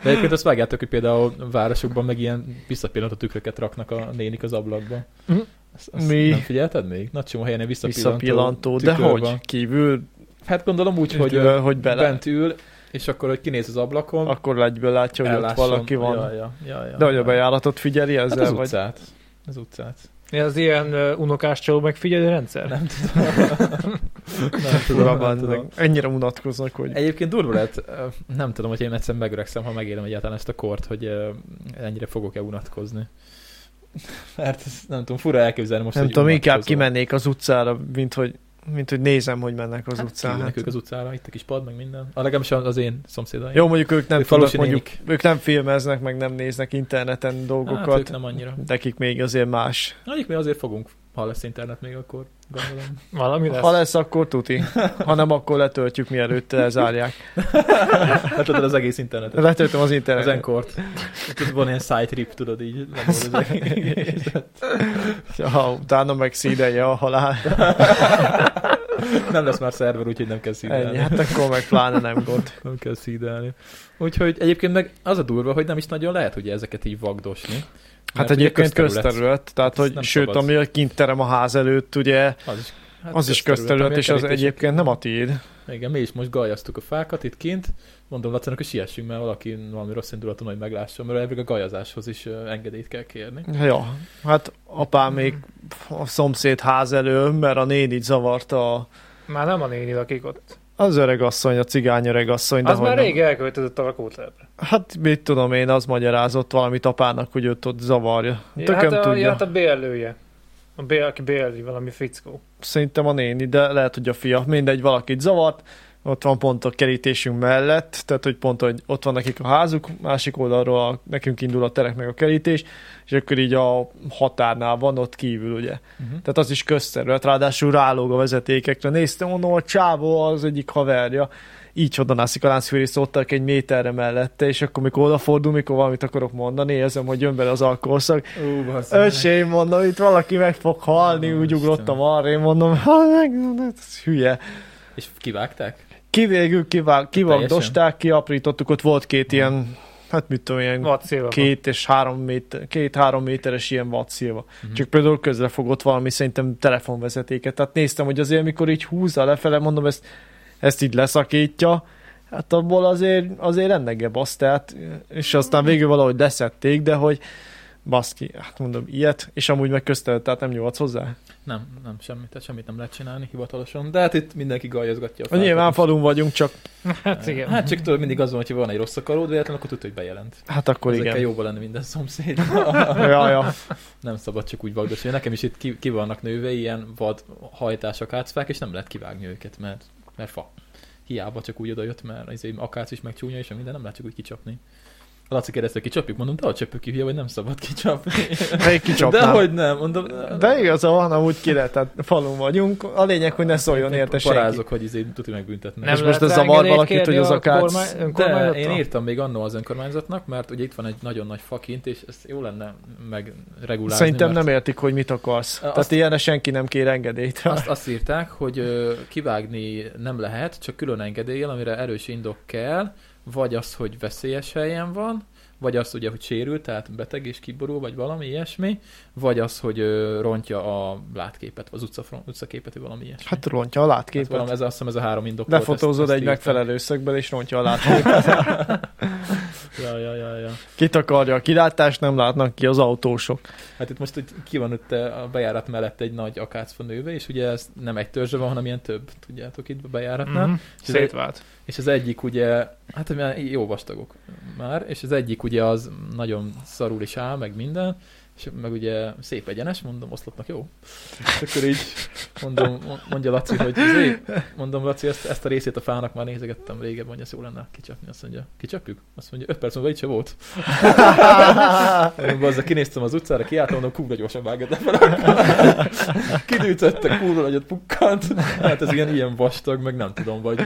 De egyébként azt vágjátok, hogy például a városokban meg ilyen visszapillantó tükröket raknak a nénik az ablakba. Azt, azt Mi? Nem figyelted még? Nagy csomó helyen visszapillantó, Visszapillantó, de tükör hogy? Kívül, Hát gondolom úgy, hogy, Hogy, hogy bele- bent ül, és akkor, hogy kinéz az ablakon, akkor egyből látja, hogy ott ellásson. valaki van. Ja, ja, ja, ja, De hogy a ja. bejáratot figyeli Hát ezzel, az vagy? utcát. Az utcát. Ez ilyen uh, unokás csaló megfigyelő rendszer? Nem tudom. nem tudom, Fura, nem tudom. Ennyire unatkoznak, hogy... Egyébként durva lehet, ö, nem tudom, hogy én egyszer megöregszem, ha megérem egyáltalán ezt a kort, hogy ennyire fogok-e unatkozni. Mert ez, nem tudom, fura elképzelni most, Nem tudom, inkább kimennék az utcára, mint hogy, mint hogy nézem, hogy mennek az Hát kiülnek Hát. ők az utcára, itt a kis pad, meg minden. A legalábbis az én szomszédaim. Jó, mondjuk ők nem Ők tudnak, mondjuk, nénik. ők nem filmeznek, meg nem néznek interneten hát, dolgokat. ők nem annyira. Nekik még azért más. Mondjuk mi azért fogunk, ha lesz internet még akkor, gondolom. Valami lesz. Ha lesz, akkor tuti. Ha nem, akkor letöltjük, mielőtt elzárják. Letöltöd az egész internetet. Letöltöm az Az internetet. Enkort. Tudod, van ilyen side trip, tudod így. az. Ja, utána meg szídelje a halál. Nem lesz már szerver, úgyhogy nem kell szídelni. Ennyi, hát akkor meg pláne nem gond. Nem kell szídelni. Úgyhogy egyébként meg az a durva, hogy nem is nagyon lehet ugye ezeket így vagdosni. Hát egyébként közterület, tehát Hát ezt hogy sőt, szabad. ami a kint terem a ház előtt, ugye, Az is, hát az is közterület, és az egyébként nem a tiéd. Igen, mi is most gajaztuk a fákat itt kint. Mondom Lacinak, hogy siessünk, mert valaki valami rossz indulatú hogy meglásson, mert elvileg a gajazáshoz is engedélyt kell kérni. Ja, hát apám még a szomszéd ház elől, mert a nénit zavarta a, Már nem a néni lakik ott. Az öreg asszony, a cigány öreg asszony. De Az már nem. rég elköltözött a lakótelepre. Hát mit tudom én, az magyarázott valamit apának, hogy őt ott zavarja. Ja, Tököm hát, a, tudja. ja, hát a bérlője. A bél, aki bérli valami fickó. Szerintem a néni, de lehet, hogy a fia. Mindegy, valakit zavart, ott van pont a kerítésünk mellett, tehát hogy pont, hogy ott van nekik a házuk, másik oldalról a, nekünk indul a terek meg a kerítés, és akkor így a határnál van ott kívül, ugye. Uh-huh. Tehát az is közterület, ráadásul rálóg a vezetékekre. Néztem, mondom, a csávó az egyik haverja, így hodonászik a láncfűrész ott egy méterre mellette, és akkor mikor odafordul, mikor valamit akarok mondani, érzem, hogy jön bele az alkoholszag. Ú, Öcsém, mondom, itt valaki meg fog halni, Ó, úgy ugrottam arra, én mondom, ha meg, ez hülye. És kivágták? Kivégül kivág, kivagdosták, kiaprítottuk, ott volt két ilyen, hát mit tudom, ilyen Vacél. két és három méter, két-három méteres ilyen vacilva. Mhm. Csak például közre fogott valami szerintem telefonvezetéket. Tehát néztem, hogy azért mikor így húzza lefele, mondom, ezt, ezt így leszakítja, hát abból azért, azért renegebb azt, tehát, és aztán végül valahogy leszették, de hogy baszki, hát mondom, ilyet, és amúgy meg tehát nem nyúlhatsz hozzá. Nem, nem, semmit, tehát semmit nem lehet csinálni hivatalosan. De hát itt mindenki gajazgatja a Nyilván falun vagyunk, csak Hát igen. Hát csak tudod, mindig az van, hogy van egy rossz akaród, véletlen, akkor tudod, hogy bejelent. hát akkor Ezekkel igen. jóba lenne minden szomszéd. Ja, ja. nem szabad csak úgy vagdosni. Nekem is itt ki, ki vannak nőve ilyen vad hajtások ácfák, és nem lehet kivágni őket, mert, mert fa. Hiába csak úgy odajött, mert az akác is meg csúnya, és minden nem lehet csak úgy kicsapni. A Laci kérdezte, kicsapjuk? Mondom, de hogy csapjuk ki, hülye, vagy nem szabad kicsapni. Melyik De kicsapnám? hogy nem, mondom. De igaza van, amúgy ki lehet, tehát falun vagyunk. A lényeg, hogy ne szóljon érte senki. Parázok, hogy izé tudja megbüntetni. Nem És most ez zavar valakit, hogy az a akác- kormány- De én írtam még annó az önkormányzatnak, mert ugye itt van egy nagyon nagy fakint, és ezt jó lenne megregulálni. Szerintem mert nem értik, hogy mit akarsz. Azt- Tehát ilyenre senki nem kér engedélyt. Azt, azt írták, hogy kivágni nem lehet, csak külön engedéllyel, amire erős indok kell, vagy az, hogy veszélyes helyen van, vagy az ugye, hogy sérült, tehát beteg és kiborul, vagy valami ilyesmi, vagy az, hogy ö, rontja a látképet, az utca, utcaképet, vagy valami ilyesmi. Hát rontja a hát látképet. valami, ez, azt hiszem ez a három indok Lefotózod ezt- ezt egy írták. megfelelő szögből, és rontja a látképet. Ja, ja, ja, ja. Kitakarja a kilátást, nem látnak ki az autósok. Hát itt most hogy ki van ott a bejárat mellett egy nagy akácfa nőve, és ugye ez nem egy törzse van, hanem ilyen több, tudjátok itt a bejáratnál. Mhm. Egy- Szétvált. És az egyik ugye, hát jó vastagok már, és az egyik ugye az nagyon szarul is áll, meg minden, és meg ugye szép egyenes, mondom, oszlopnak jó. És akkor így mondom, mondja Laci, hogy izé, mondom Laci, ezt, ezt a részét a fának már nézegettem régebben, hogy ezt jó lenne kicsapni. Azt mondja, kicsapjuk? Azt mondja, 5 perc múlva itt se volt. Én azzal kinéztem az utcára, kiálltam, mondom, kurva gyorsan vágod le Kidűtötte, kurva nagyot pukkant. Hát ez ilyen, ilyen vastag, meg nem tudom, vagy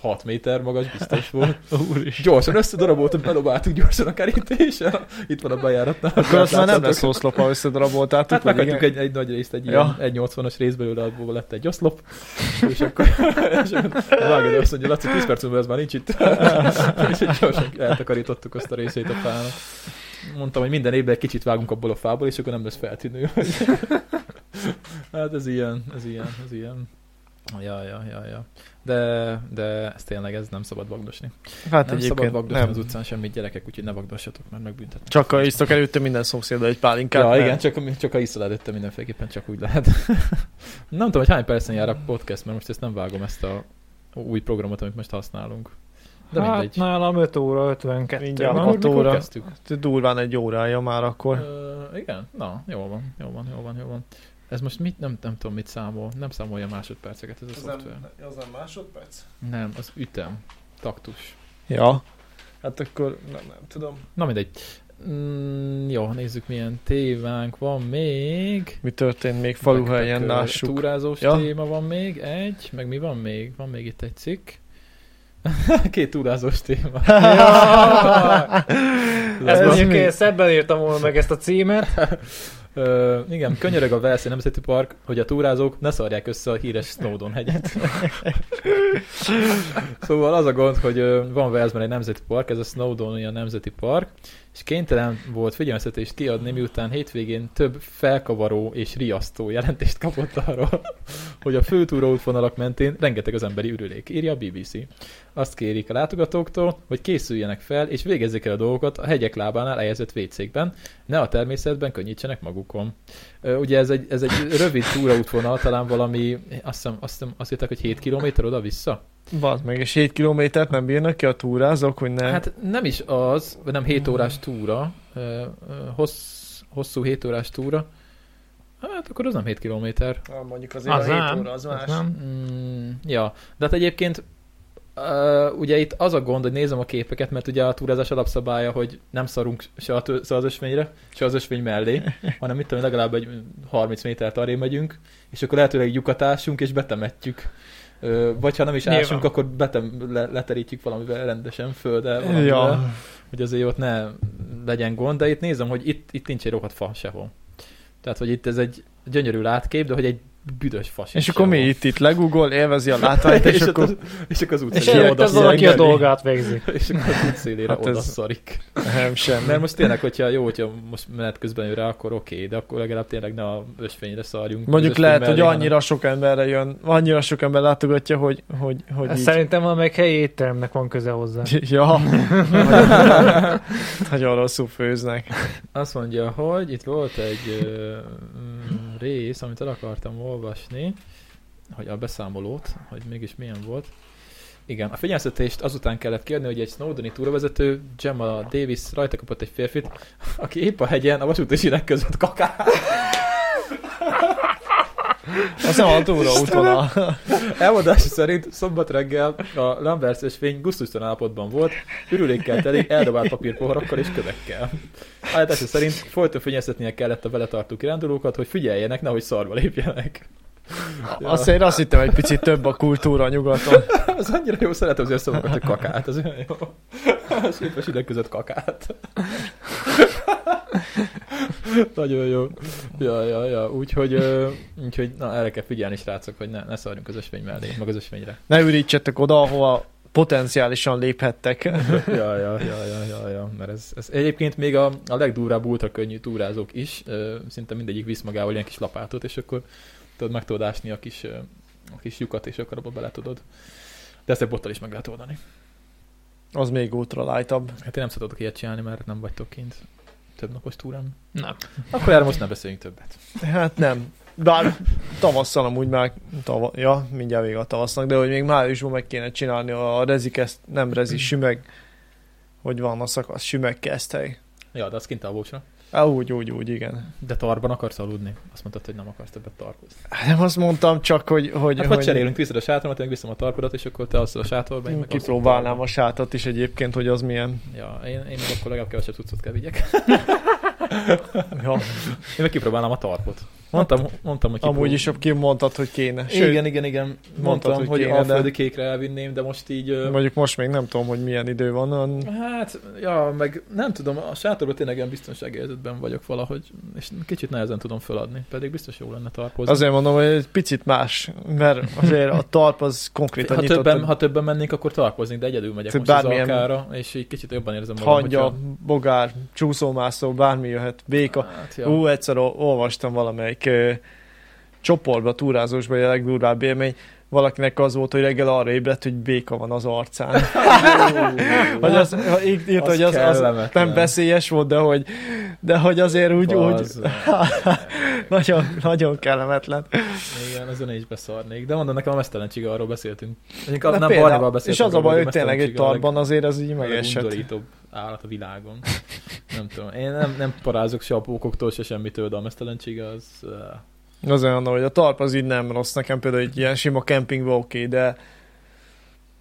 6 méter magas biztos volt. Úristen. Gyorsan összedaraboltam, belobáltuk gyorsan a kerítésen. Itt van a bejáratnál. Akkor azt már nem lesz oszlopa, összedaraboltátok. Hát meghagytuk egy, egy nagy részt, egy Ja. ilyen 1.80-as rész belőle, abból lett egy oszlop, és akkor és vágod, azt mondja, Laci, 10 perc múlva ez már nincs itt. és egy gyorsan eltakarítottuk azt a részét a fának. Mondtam, hogy minden évben egy kicsit vágunk abból a fából, és akkor nem lesz feltűnő. hát ez ilyen, ez ilyen, ez ilyen. Ja, ja, ja, ja. De, de ez tényleg, ez nem szabad vagdosni. Hát nem szabad vagdosni nem. az utcán semmit gyerekek, úgyhogy ne vagdossatok, mert megbüntetnek. Csak ha isztok előtte minden szomszéddal egy pálinkát. Ja, mert- igen, csak, csak a iszol előtte mindenféleképpen csak úgy lehet. nem tudom, hogy hány percen jár a podcast, mert most ezt nem vágom ezt a új programot, amit most használunk. De hát mindegy. nálam 5 óra 52 Mindjárt van. hat mikor, mikor óra. kezdtük? Durván egy órája már akkor. Ö, igen? Na, jó van, jó van, jó van, jó van. Ez most mit, nem, nem tudom, mit számol. Nem számolja másodperceket ez a szoftver. az nem másodperc? Nem, az ütem. Taktus. Ja. Hát akkor nem, nem tudom. Na mindegy. Mm, jó, nézzük milyen témánk van még. Mi történt még faluhelyen, lássuk. Túrázós Ja. téma van még, egy, meg mi van még? Van még itt egy cikk. Két túrázós téma. Ez Ez mondjuk én szebben írtam volna meg ezt a címet. Ö, igen, könyörög a Velszi Nemzeti Park, hogy a túrázók ne szarják össze a híres Snowdon hegyet. szóval az a gond, hogy van Walesben egy nemzeti park, ez a Snowdonia Nemzeti Park, és kénytelen volt figyelmeztetést kiadni, miután hétvégén több felkavaró és riasztó jelentést kapott arról, hogy a fő túróútvonalak mentén rengeteg az emberi ürülék, írja a BBC. Azt kérik a látogatóktól, hogy készüljenek fel, és végezzék el a dolgokat a hegyek lábánál helyezett vécékben, ne a természetben könnyítsenek magukon. Ugye ez egy, ez egy rövid túraútvonal, talán valami, azt hiszem, azt, hiszem, azt írták, hogy 7 km oda-vissza. Bazd meg, és 7 kilométert nem bírnak ki a túrázók, hogy ne... Hát nem is az, vagy nem 7 órás túra, hossz, hosszú 7 órás túra, hát akkor az nem 7 kilométer. Ah, mondjuk azért Az a 7 nem, óra az az más. nem. Mm, ja, de hát egyébként Uh, ugye itt az a gond, hogy nézem a képeket, mert ugye a túrázás alapszabálya, hogy nem szarunk se, a se az ösvényre, se az ösvény mellé, hanem mit tudom, legalább egy 30 métert arré megyünk, és akkor lehetőleg lyukatásunk és betemetjük. Uh, vagy ha nem is Nyilván. ásunk, akkor betem, le, leterítjük valamivel rendesen föl, de valamivel, Ja, hogy azért ott ne legyen gond, de itt nézem, hogy itt, itt nincs egy rohadt fa sehol. Tehát, hogy itt ez egy gyönyörű látkép, de hogy egy büdös fa sincs és akkor mi itt, itt legugol, élvezi a látványt, és, és, akkor... akkor, és akkor az És utcán az valaki a dolgát végzi. és akkor az útszélére Hát hát oda szarik. Nem, sem. Mert most tényleg, hogyha jó, hogyha most menet közben jön rá, akkor oké, de akkor legalább tényleg ne a ösvényre szarjunk. Mondjuk Az lehet, hogy mellé, hanem- annyira sok emberre jön, annyira sok ember látogatja, hogy, hogy, hogy Ez így... Szerintem valamelyik helyi étteremnek van köze hozzá. Ja. Nagyon rosszul főznek. Azt mondja, hogy itt volt egy rész, amit el akartam olvasni, hogy a beszámolót, hogy mégis milyen volt. Igen, a figyelmeztetést azután kellett kérni, hogy egy Snowdeni túravezető, Gemma Davis rajta kapott egy férfit, aki épp a hegyen a vasúti között kakál. Azt nem a túraúton a... Elmondása szerint szombat reggel a Lambert ösvény gusztustalan állapotban volt, ürülékkel teli, eldobált papírpoharakkal és kövekkel. Állítása szerint folyton figyelmeztetnie kellett a vele tartó kirándulókat, hogy figyeljenek, nehogy szarba lépjenek. Ja. Azt én azt hittem, egy picit több a kultúra nyugaton. Az annyira jó, szeretem az összevokat, hogy kakát, az olyan jó. A szépes ideg között kakát. Nagyon jó. Ja, ja, ja. Úgyhogy, úgyhogy na, erre kell figyelni, srácok, hogy ne, ne szarjunk az ösvény mellé, meg az ösvényre. Ne ürítsetek oda, ahova potenciálisan léphettek. ja, ja, ja, ja, ja, ja, mert ez, ez egyébként még a, a legdurvább ultra könnyű túrázók is, ö, szinte mindegyik visz magával ilyen kis lapátot, és akkor tudod, meg tudod ásni a kis, a kis lyukat, és akkor abba bele tudod. De ezt egy bottal is meg lehet oldani. Az még ultralájtabb. Hát én nem szeretok ilyet csinálni, mert nem vagytok kint több napos túrán. Nem. Akkor erre most nem beszéljünk többet. Hát nem. Bár tavasszal amúgy már, tava, ja, mindjárt vége a tavasznak, de hogy még májusban meg kéne csinálni a rezik, ezt nem rezi, sümeg, hogy van a szakasz, sümeg kezdhely. Ja, de az kint a bócsra. Á, úgy, úgy, úgy, igen. De tarban akarsz aludni? Azt mondtad, hogy nem akarsz többet tarkozni. Hát Nem azt mondtam csak, hogy... hogy, Hát hogy vagy cserélünk, viszed a sátramat, én viszem a tarkodat, és akkor te alszol a sátorba, én meg Kipróbálnám a sátat is egyébként, hogy az milyen. Ja, én, én akkor legalább kevesebb cuccot kell vigyek. Ja, Én meg kipróbálnám a tarpot. Mondtam, mondtam hogy amúgy is kimondtad, hogy kéne. Sőt, igen, igen, igen. Mondtam, mondtad, hogy, hogy kéne, alföldi kékre elvinném, de most így... mondjuk most még nem tudom, hogy milyen idő van. olyan- Hát, ja, meg nem tudom, a sátorban tényleg ilyen biztonságérzetben vagyok valahogy, és kicsit nehezen tudom feladni, pedig biztos jó lenne tarpozni. Azért mondom, hogy egy picit más, mert azért a talp az konkrétan ha nyitott. többen, ha többen mennénk, akkor tarpozni, de egyedül megyek most az alkára, és így kicsit jobban érzem magam. hangya, hogyha- bogár, csúszómászó, bármi jöhet, béka. Hát, Ja. Ú, egyszer ol- olvastam valamelyik ö, csoportba, túrázósba, a legdurvább élmény, valakinek az volt, hogy reggel arra ébredt, hogy béka van az arcán. hogy az, írt, Az hogy az, az nem veszélyes volt, de hogy, de hogy azért úgy, úgy Bazd. nagyon, nagyon kellemetlen. Igen, én is beszarnék. De mondom, nekem a mesztelen csiga, arról beszéltünk. Mondjuk nem például- beszéltünk. És az a baj, hogy tényleg egy tartban azért az így megesett. Állat a világon. nem tudom. Én nem, nem parázok se a pókoktól, se semmitől, de a mesztelen csiga az... Uh, Az olyan, hogy a talp az így nem rossz. Nekem például egy ilyen sima kempingben oké, de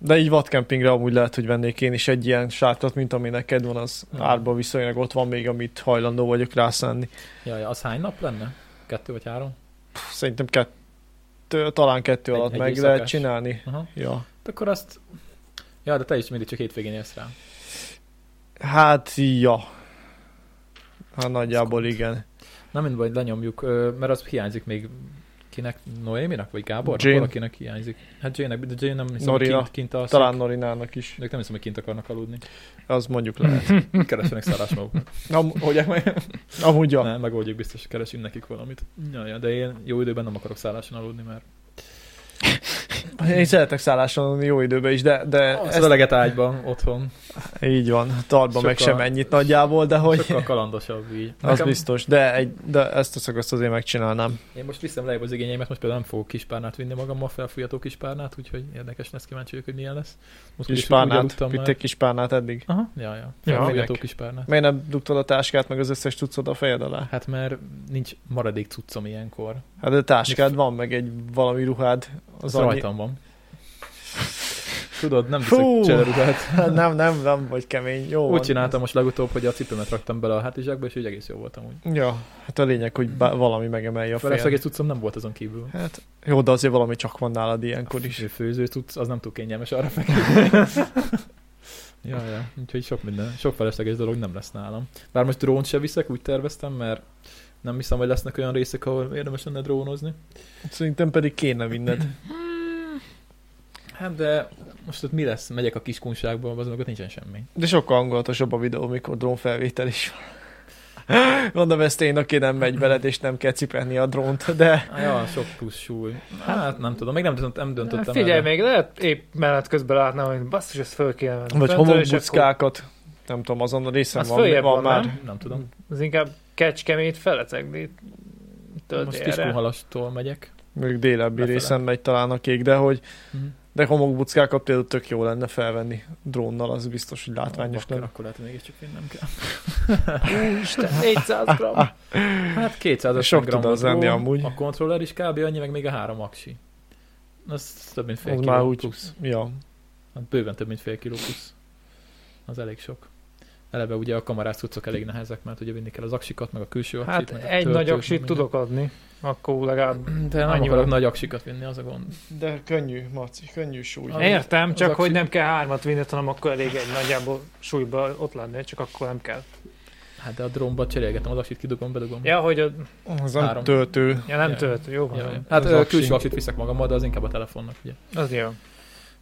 de így vadkempingre amúgy lehet, hogy vennék én is egy ilyen sátrat, mint ami neked van, az Hmm. árba viszonylag ott van még, amit hajlandó vagyok rászánni. ja, ja, az hány nap lenne? Kettő vagy három? Pff, Szerintem kettő, talán kettő Egy- alatt egy meg éjszakás. lehet csinálni. Aha. Ja. Hát Akkor azt... Ja, de te is mindig csak hétvégén élsz rá. Hát, ja. Hát nagyjából igen. Na mind baj, lenyomjuk, mert az hiányzik még kinek, Noéminak, vagy Gábornak? Jane. Valakinek hiányzik. Hát Jane-nek, de Jane nem hiszem, Norina. kint, kint alszik. Talán Norinának is. Ők nem hiszem, hogy kint akarnak aludni. Az mondjuk lehet. Keressenek szállás magukat. Am- Hogy meg? amúgy ja. Ne, megoldjuk biztos, keresünk nekik valamit. Ja, ja, de én jó időben nem akarok szálláson aludni, mert Én szeretek szálláson aludni jó időben is, de, de ezt ezt, a leget ágyban, otthon. így van. Tartban meg Sokkal- sem ennyit nagyjából, de hogy Sokkal kalandosabb így. az biztos. De, egy, de ezt a szakaszt azért megcsinálnám. Én most viszem lejjebb az igényeimet, most például nem fogok kispárnát vinni magammal, felfújható kispárnát, úgyhogy érdekes lesz, kíváncsi vagyok, hogy milyen lesz. Most Kis úgyis úgy párnát, aludtam már. vitték kis párnát eddig. Aha, ja, ja. Ja, Felfújható minek? kispárnát. Miért nem dugtad a táskát, meg az összes cuccod a fejed alá? Hát mert nincs maradék cuccom ilyenkor. Hát de táskád van, meg egy valami ruhád. Az rajtam van. Tudod, nem viszek cselerugát. nem, nem, nem vagy kemény. Jó Úgy van. csináltam most legutóbb, hogy a cipőmet raktam bele a hátizsákba, és úgy egész jó voltam úgy. Ja, hát a lényeg, hogy bá- valami megemelje a fél. cuccom nem volt azon kívül. Hát, jó, de azért valami csak van nálad ilyenkor is. Ő főző cucc, az nem túl kényelmes arra feküdni. ja, ja, úgyhogy sok minden, sok felesleges dolog nem lesz nálam. Bár most drónt se viszek, úgy terveztem, mert nem hiszem, hogy lesznek olyan részek, ahol érdemes lenne drónozni. Szerintem pedig kéne vinned. Hát de most ott mi lesz? Megyek a kiskunságba, azon ott nincsen semmi. De sokkal hangulatosabb a videó, mikor drónfelvétel is van. Mondom, ezt én, aki nem megy veled, és nem kell cipelni a drónt, de ja, sok plusz súly. Hát nem tudom, még nem, dönt, nem döntöttem Figyelj, erre. még lehet épp menet közben látnám, hogy basszus, ezt föl kéne venni. vagy homokbuckákat, nem tudom, azon a részen Az van, van, van, már. nem? Nem tudom. akkor Az inkább kecskemét felecegni. Most Kiskunhalastól megyek. Még délebbi Befele. részen megy talán a kék, de hogy Mhm. De homokbuckákat például tök jó lenne felvenni drónnal, az biztos, hogy látványos lenne. Akkor lehet, hogy mégiscsak vinnem kell. Isten, 400 gram. Hát 250 Sok gram tud az lenni amúgy. A kontroller is kb. annyi, meg még a három aksi. Az több mint fél Az kiló már úgy, plusz. ja. Hát bőven több mint fél kiló plusz. Az elég sok. Eleve ugye a kamerás cuccok elég nehezek, mert ugye vinni kell az aksikat, meg a külső aksit, Hát egy nagy aksit tudok adni. Akkor legalább. De nem Annyi akarok van. nagy aksikat vinni, az a gond. De könnyű, Marci, könnyű súly. Az- Értem, csak aksi- hogy nem kell hármat vinni, hanem akkor elég egy nagyjából súlyba ott lenni, csak akkor nem kell. Hát de a drónba cserélgetem, az aksit kidugom, bedugom. Ja, hogy a, Az a Három. töltő. ja nem Ja. tölt, jó van. Ja, ja. Hát Az külső aksit viszek magammal, de az inkább a telefonnak, ugye. Az jó.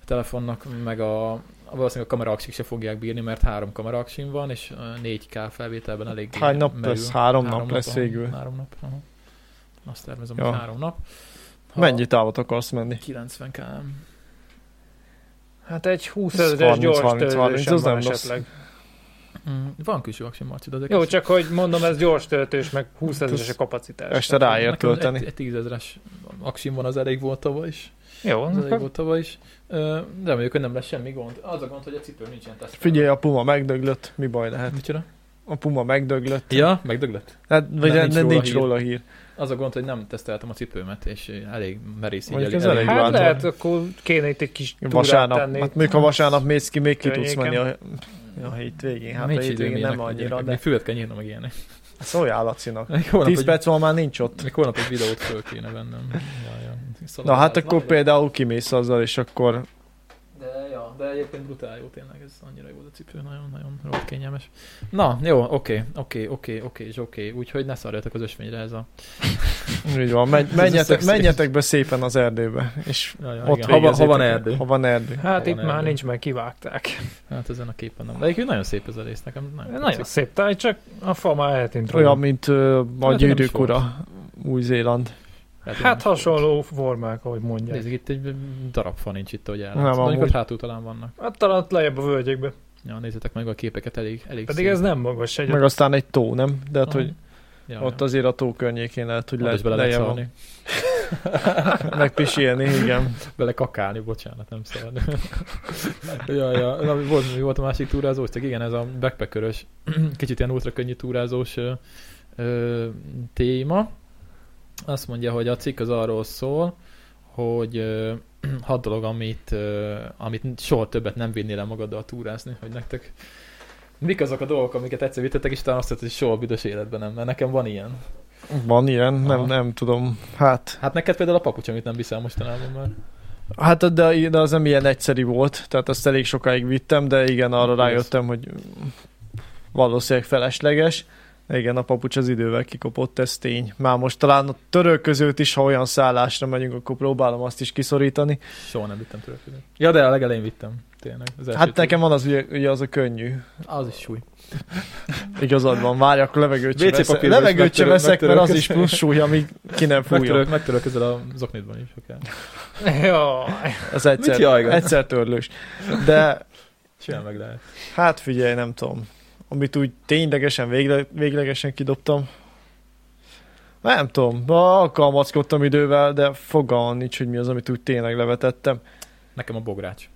A telefonnak, meg a valószínűleg a kameraaksik se fogják bírni, mert három kameraaksim van, és ö, 4K felvételben elég Hány nap lesz? Három nap lesz aha, végül. Három nap, aha. Azt tervezem, Ja. hogy három nap. Ha Mennyi távot akarsz menni? 90 km. Hát egy 20 Ez ezeres 30, gyors 30, 30, töltősen az van nem esetleg. Mm, van külső aksim, Marci, de Jó, csak hogy mondom, ez gyors töltős, meg 20 Hát ezeres ez a kapacitás. Este ráér Nekem tölteni. Egy, egy tízezeres aksim van, az elég volt tavaly is. Jó, Az elég volt tavaly is. De mondjuk, hogy nem lesz semmi gond. Az a gond, hogy a cipő nincsen teszt. Figyelj, a puma megdöglött, mi baj lehet? Micsoda? A puma megdöglött. Ja, megdöglött. Hát, vagy Nem, nem, nincs nincs, róla nincs hír. róla hír. Az a gond, hogy nem teszteltem a cipőmet, és elég merész így. Mondjuk elég, ez elég Hát változó. lehet, akkor kéne itt egy kis Vasárnap, tenni. hát még ha vasárnap mész ki, még ki tudsz menni a, a hétvégén. Hát a Nincs időm hétvégén nem ilyenek, annyira, de Még füvet kell nyírnom meg ilyenek. szóljál Lacinak. Még holnap, 10 egy, perc múlva már nincs ott. még holnap egy videót föl kéne vennem. Na hát akkor például kimész azzal, és akkor De, egyébként brutál jó tényleg, ez annyira jó a cipő, nagyon-nagyon rohadt kényelmes. Na, jó, oké, oké, oké, oké, és oké, úgyhogy ne szarjatok az ösvényre ez a... így van, menj, menjetek, menjetek be szépen az erdőbe, és Ja, ja, ott igen. ha, van- ha van erdő. Ha van erdő. Hát Van itt már erdő. nincs, meg kivágták. Hát ezen a képen nem. De egyébként nagyon szép ez a rész, nekem nagyon, Nagyon szép táj, csak a fa már eltűnt Olyan, mint uh, a is gyűrűk ura, Új-Zéland. Hát, Hát nem hasonló formák, ahogy mondják. Nézzük, itt egy darab fa nincs itt, ahogy Nem, ellátszik. Mondjuk amúgy. hátul talán vannak. Hát talán lejjebb a völgyekbe. Ja, nézzétek meg a képeket, elég, elég Pedig szép. ez nem magas egy. Meg aztán egy tó, nem? De hát, hogy ja, ott ja. azért a tó környékén lehet, hogy lehet lejjebb van. Megpisilni, igen. Bele kakálni, bocsánat, nem szabad. ja, ja. Na, mi volt, mi volt a másik túrázós? Csak igen, ez a backpackerös, kicsit ilyen ultra könnyű túrázós ö, ö, téma. Azt mondja, hogy a cikk az arról szól, hogy ö, hat dolog, amit, ö, amit soha többet nem vinnél el magaddal túrázni, hogy nektek mik azok a dolgok, amiket egyszer vittetek, és talán azt mondtad, hogy soha büdös életben nem, mert nekem van ilyen. Van ilyen, nem, Aha. nem tudom. Hát, Hát neked például a papucs, amit nem viszel mostanában már. hát de, de az nem ilyen egyszerű volt, tehát azt elég sokáig vittem, de igen, arra rájöttem, hogy valószínűleg felesleges. Igen, a papucs az idővel kikopott, ez tény. Már most talán a török között is, ha olyan szállásra megyünk, akkor próbálom azt is kiszorítani. Soha nem vittem törölködőt. Ja, de a legelején vittem. Tényleg. Az Hát nekem van az, ugye, ugye az a könnyű. Az is súly. Igazad van, várj, akkor levegőt sem veszek, levegőt sem veszek, mert az is plusz súly, amíg ki nem fújja. Megtörök, megtörök ezzel a zoknidban is. Jaj. Az egyszer, egyszer törlős. De Simán meg lehet. hát figyelj, nem tudom. Amit úgy ténylegesen, végle, véglegesen kidobtam. Nem tudom, alkalmazkodtam idővel, de fogalmam nincs, hogy mi az, amit úgy tényleg levetettem. Nekem a bogrács.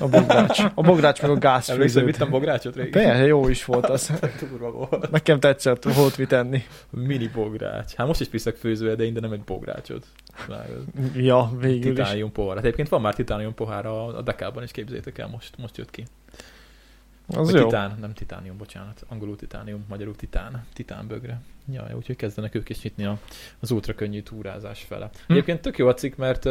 A bogrács. A bogrács meg a Emlékszel, gázfűzőt. vittem bográcsot régen? Persze, jó is volt az. Durva volt. Nekem tetszett, volt mit enni. Mini bogrács. Hát most is piszek főző, de nem egy bográcsot. Ja, végül is. Titánium pohár. Hát egyébként van már titánium pohár a, a dekában is, képzétek el, most, most jött ki. Az Vagy jó. titán, nem titánium, bocsánat. Angolul titánium, magyarul titán. Titánbögre. Ja, úgyhogy kezdenek ők is nyitni a, az ultra könnyű túrázás fele. Hm. Egyébként tök jó a cikk, mert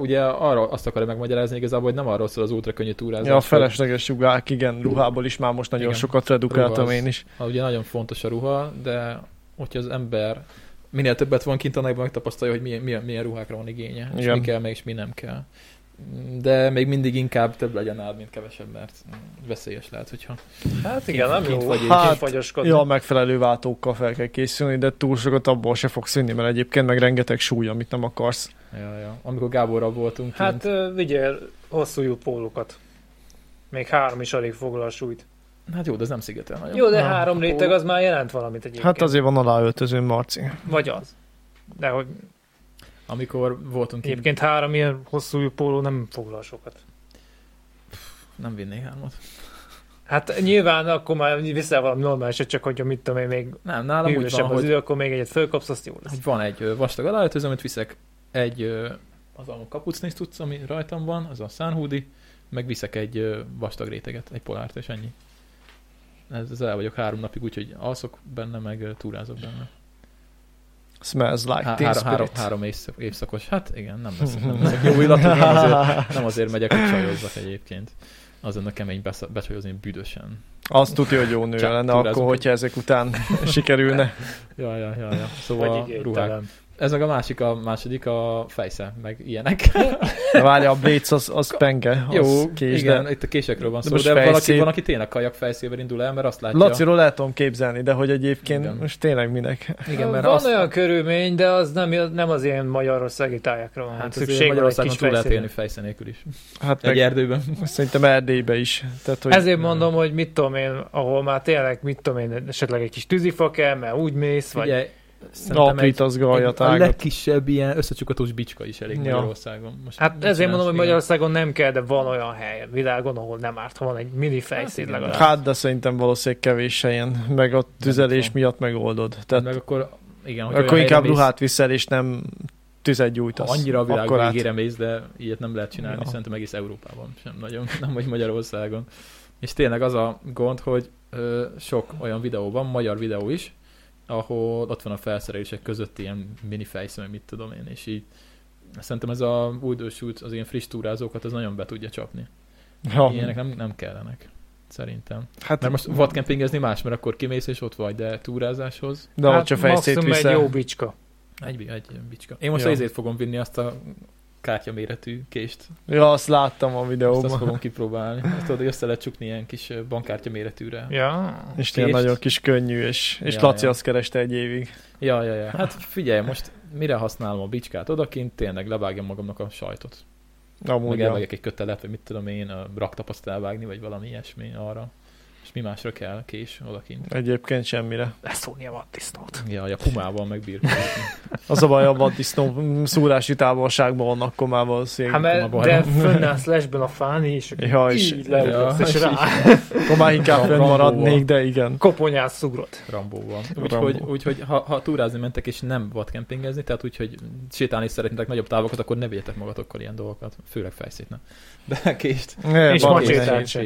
ugye arra azt akarja megmagyarázni igazából, hogy nem arról szól az ultra könnyű túrázás. Ja, a felesleges sugák, igen, ruhából is már most nagyon Igen. sokat redukáltam az- én is. Ha ugye nagyon fontos a ruha, de hogyha az ember minél többet van kint, annál megtapasztalja, hogy milyen, milyen, milyen ruhákra van igénye, és Igen. mi kell meg, és mi nem kell. De még mindig inkább több legyen nálad, mint kevesebb, mert veszélyes lehet, hogyha Hát igen, nem kint jó. vagy. Hát, fagyoskodni. Ja, megfelelő váltókkal fel kell készülni, de túl sokat abból se fogsz vinni, mert egyébként meg rengeteg súly, amit nem akarsz. Ja, ja. Amikor Gáborral voltunk Hát kint, vigyél hosszú pólókat. Még három is alig foglal a súlyt. hát jó, de ez nem szigetel nagyon. Jó, de Na, három réteg az már jelent valamit egyébként. Hát azért van aláöltöző, Marci. Vagy az. De hogy Amikor voltunk egyébként három ilyen hosszú póló nem foglal sokat. nem vinnék hármat. Hát nyilván akkor már viszel valami normálisat, csak hogyha mit tudom én, még Nem, nálam úgy van, az hogy, idő, akkor még egyet fölkapsz, azt jó lesz. hogy van egy vastag aláöltöző, amit viszek egy az a kapucnis tudsz, ami rajtam van, az a szánhúdi, meg viszek egy vastag réteget, egy polárt, és ennyi. Ez, ez el vagyok három napig, úgyhogy alszok benne, meg túrázok benne. Smells like Há- három, három, három évszak, évszakos. Hát igen, nem leszek, nem leszek jó illatú, nem azért, nem azért megyek, hogy csajozzak egyébként. Azon a kemény becsajozni büdösen. Azt tudja, hogy jó nő Csak lenne akkor, hogyha ezek után sikerülne. Ja, ja, ja, ja. Szóval ruhák. Ez meg a másik, a második a fejsze, meg ilyenek. De várja, a Blades az, az penge, az Jó, kés, igen, de itt a késekről van de szó, most de, valaki, fejszél- van, aki tényleg kajak fejszével indul el, mert azt látja. Laciról el tudom képzelni, de hogy egyébként Igen. most tényleg minek. Igen, mert van azt, olyan körülmény, de az nem, nem az ilyen magyarországi tájakra van. hát szükség Magyarországon túl lehet élni fejsze nélkül is. Hát Egy meg erdőben. szerintem Erdélybe is. Tehát, hogy Ezért mondom, hogy mit tudom én, ahol már tényleg, mit tudom én, esetleg egy kis tűzifa kell, mert úgy mész, vagy Ugye, egy, aprítozgalja egy, a legkisebb ilyen összecsukatós bicska is elég Ja. Magyarországon. Most Hát ezért mondom, hogy. Magyarországon nem kell, de van olyan hely a világon, ahol nem árt, ha van egy mini fejszín igen. legalább. Hát, de szerintem valószínűleg kevés helyen, meg a tüzelés tudom. miatt megoldod. Tehát Meg akkor, igen, hogy akkor inkább mész, ruhát viszel, és nem tüzet gyújtasz. Annyira a világ Akkor át- végére mész, de ilyet nem lehet csinálni, Ja. szerintem egész Európában sem nagyon, nem vagy Magyarországon. És tényleg az a gond, hogy ö, sok olyan videó van, magyar videó is, ahol ott van a felszerelések között ilyen mini fejszem, mit tudom én, és így szerintem ez a újdonsült, az ilyen friss túrázókat, az nagyon be tudja csapni. Ja, Ilyenek nem, nem kellenek, szerintem. hát, Mert most vadkempingezni más, mert akkor kimész és ott vagy, de túrázáshoz de hát, hogyha fejszét egy jó bicska. egy, egy bicska. Én most ja. ezért fogom vinni azt a kártyaméretű kést, ja, azt láttam a Azt, azt videóban. fogom kipróbálni. Azt tudod, hogy össze lehet csukni ilyen kis bankkártya méretűre. Ja. És kést. nagyon kis könnyű, és, és Ja, Laci ja. azt kereste egy évig. Ja, ja, ja. Hát figyelj, most mire használom a bicskát odakint, tényleg levágjam magamnak a sajtot. Amúgy, Meg ja. elvágjak egy kötelet, vagy mit tudom én, a raktapaszt elvágni, vagy valami ilyesmi arra. És mi másra kell kés odakint. Egyébként semmire. Leszólni a vaddisznót. Ja, ja, pumával meg Az a baj, a vaddisznó szúrási távolságban vannak akkor már valószínűleg. Hát mert, de fönnállsz lesben a fán, és Ja, és- így leugrasz, Ja, és rá Akkor már inkább fönn maradnék, de igen. koponyás szugrot. Rambóval. Rambó. Úgyhogy, úgyhogy ha, ha, túrázni mentek és nem vadkempingezni, tehát úgyhogy sétálni szeretnétek nagyobb távokat, akkor ne vigyetek magatokkal ilyen dolgokat, főleg fejszét, ne. De kést. Ne, És macsétát.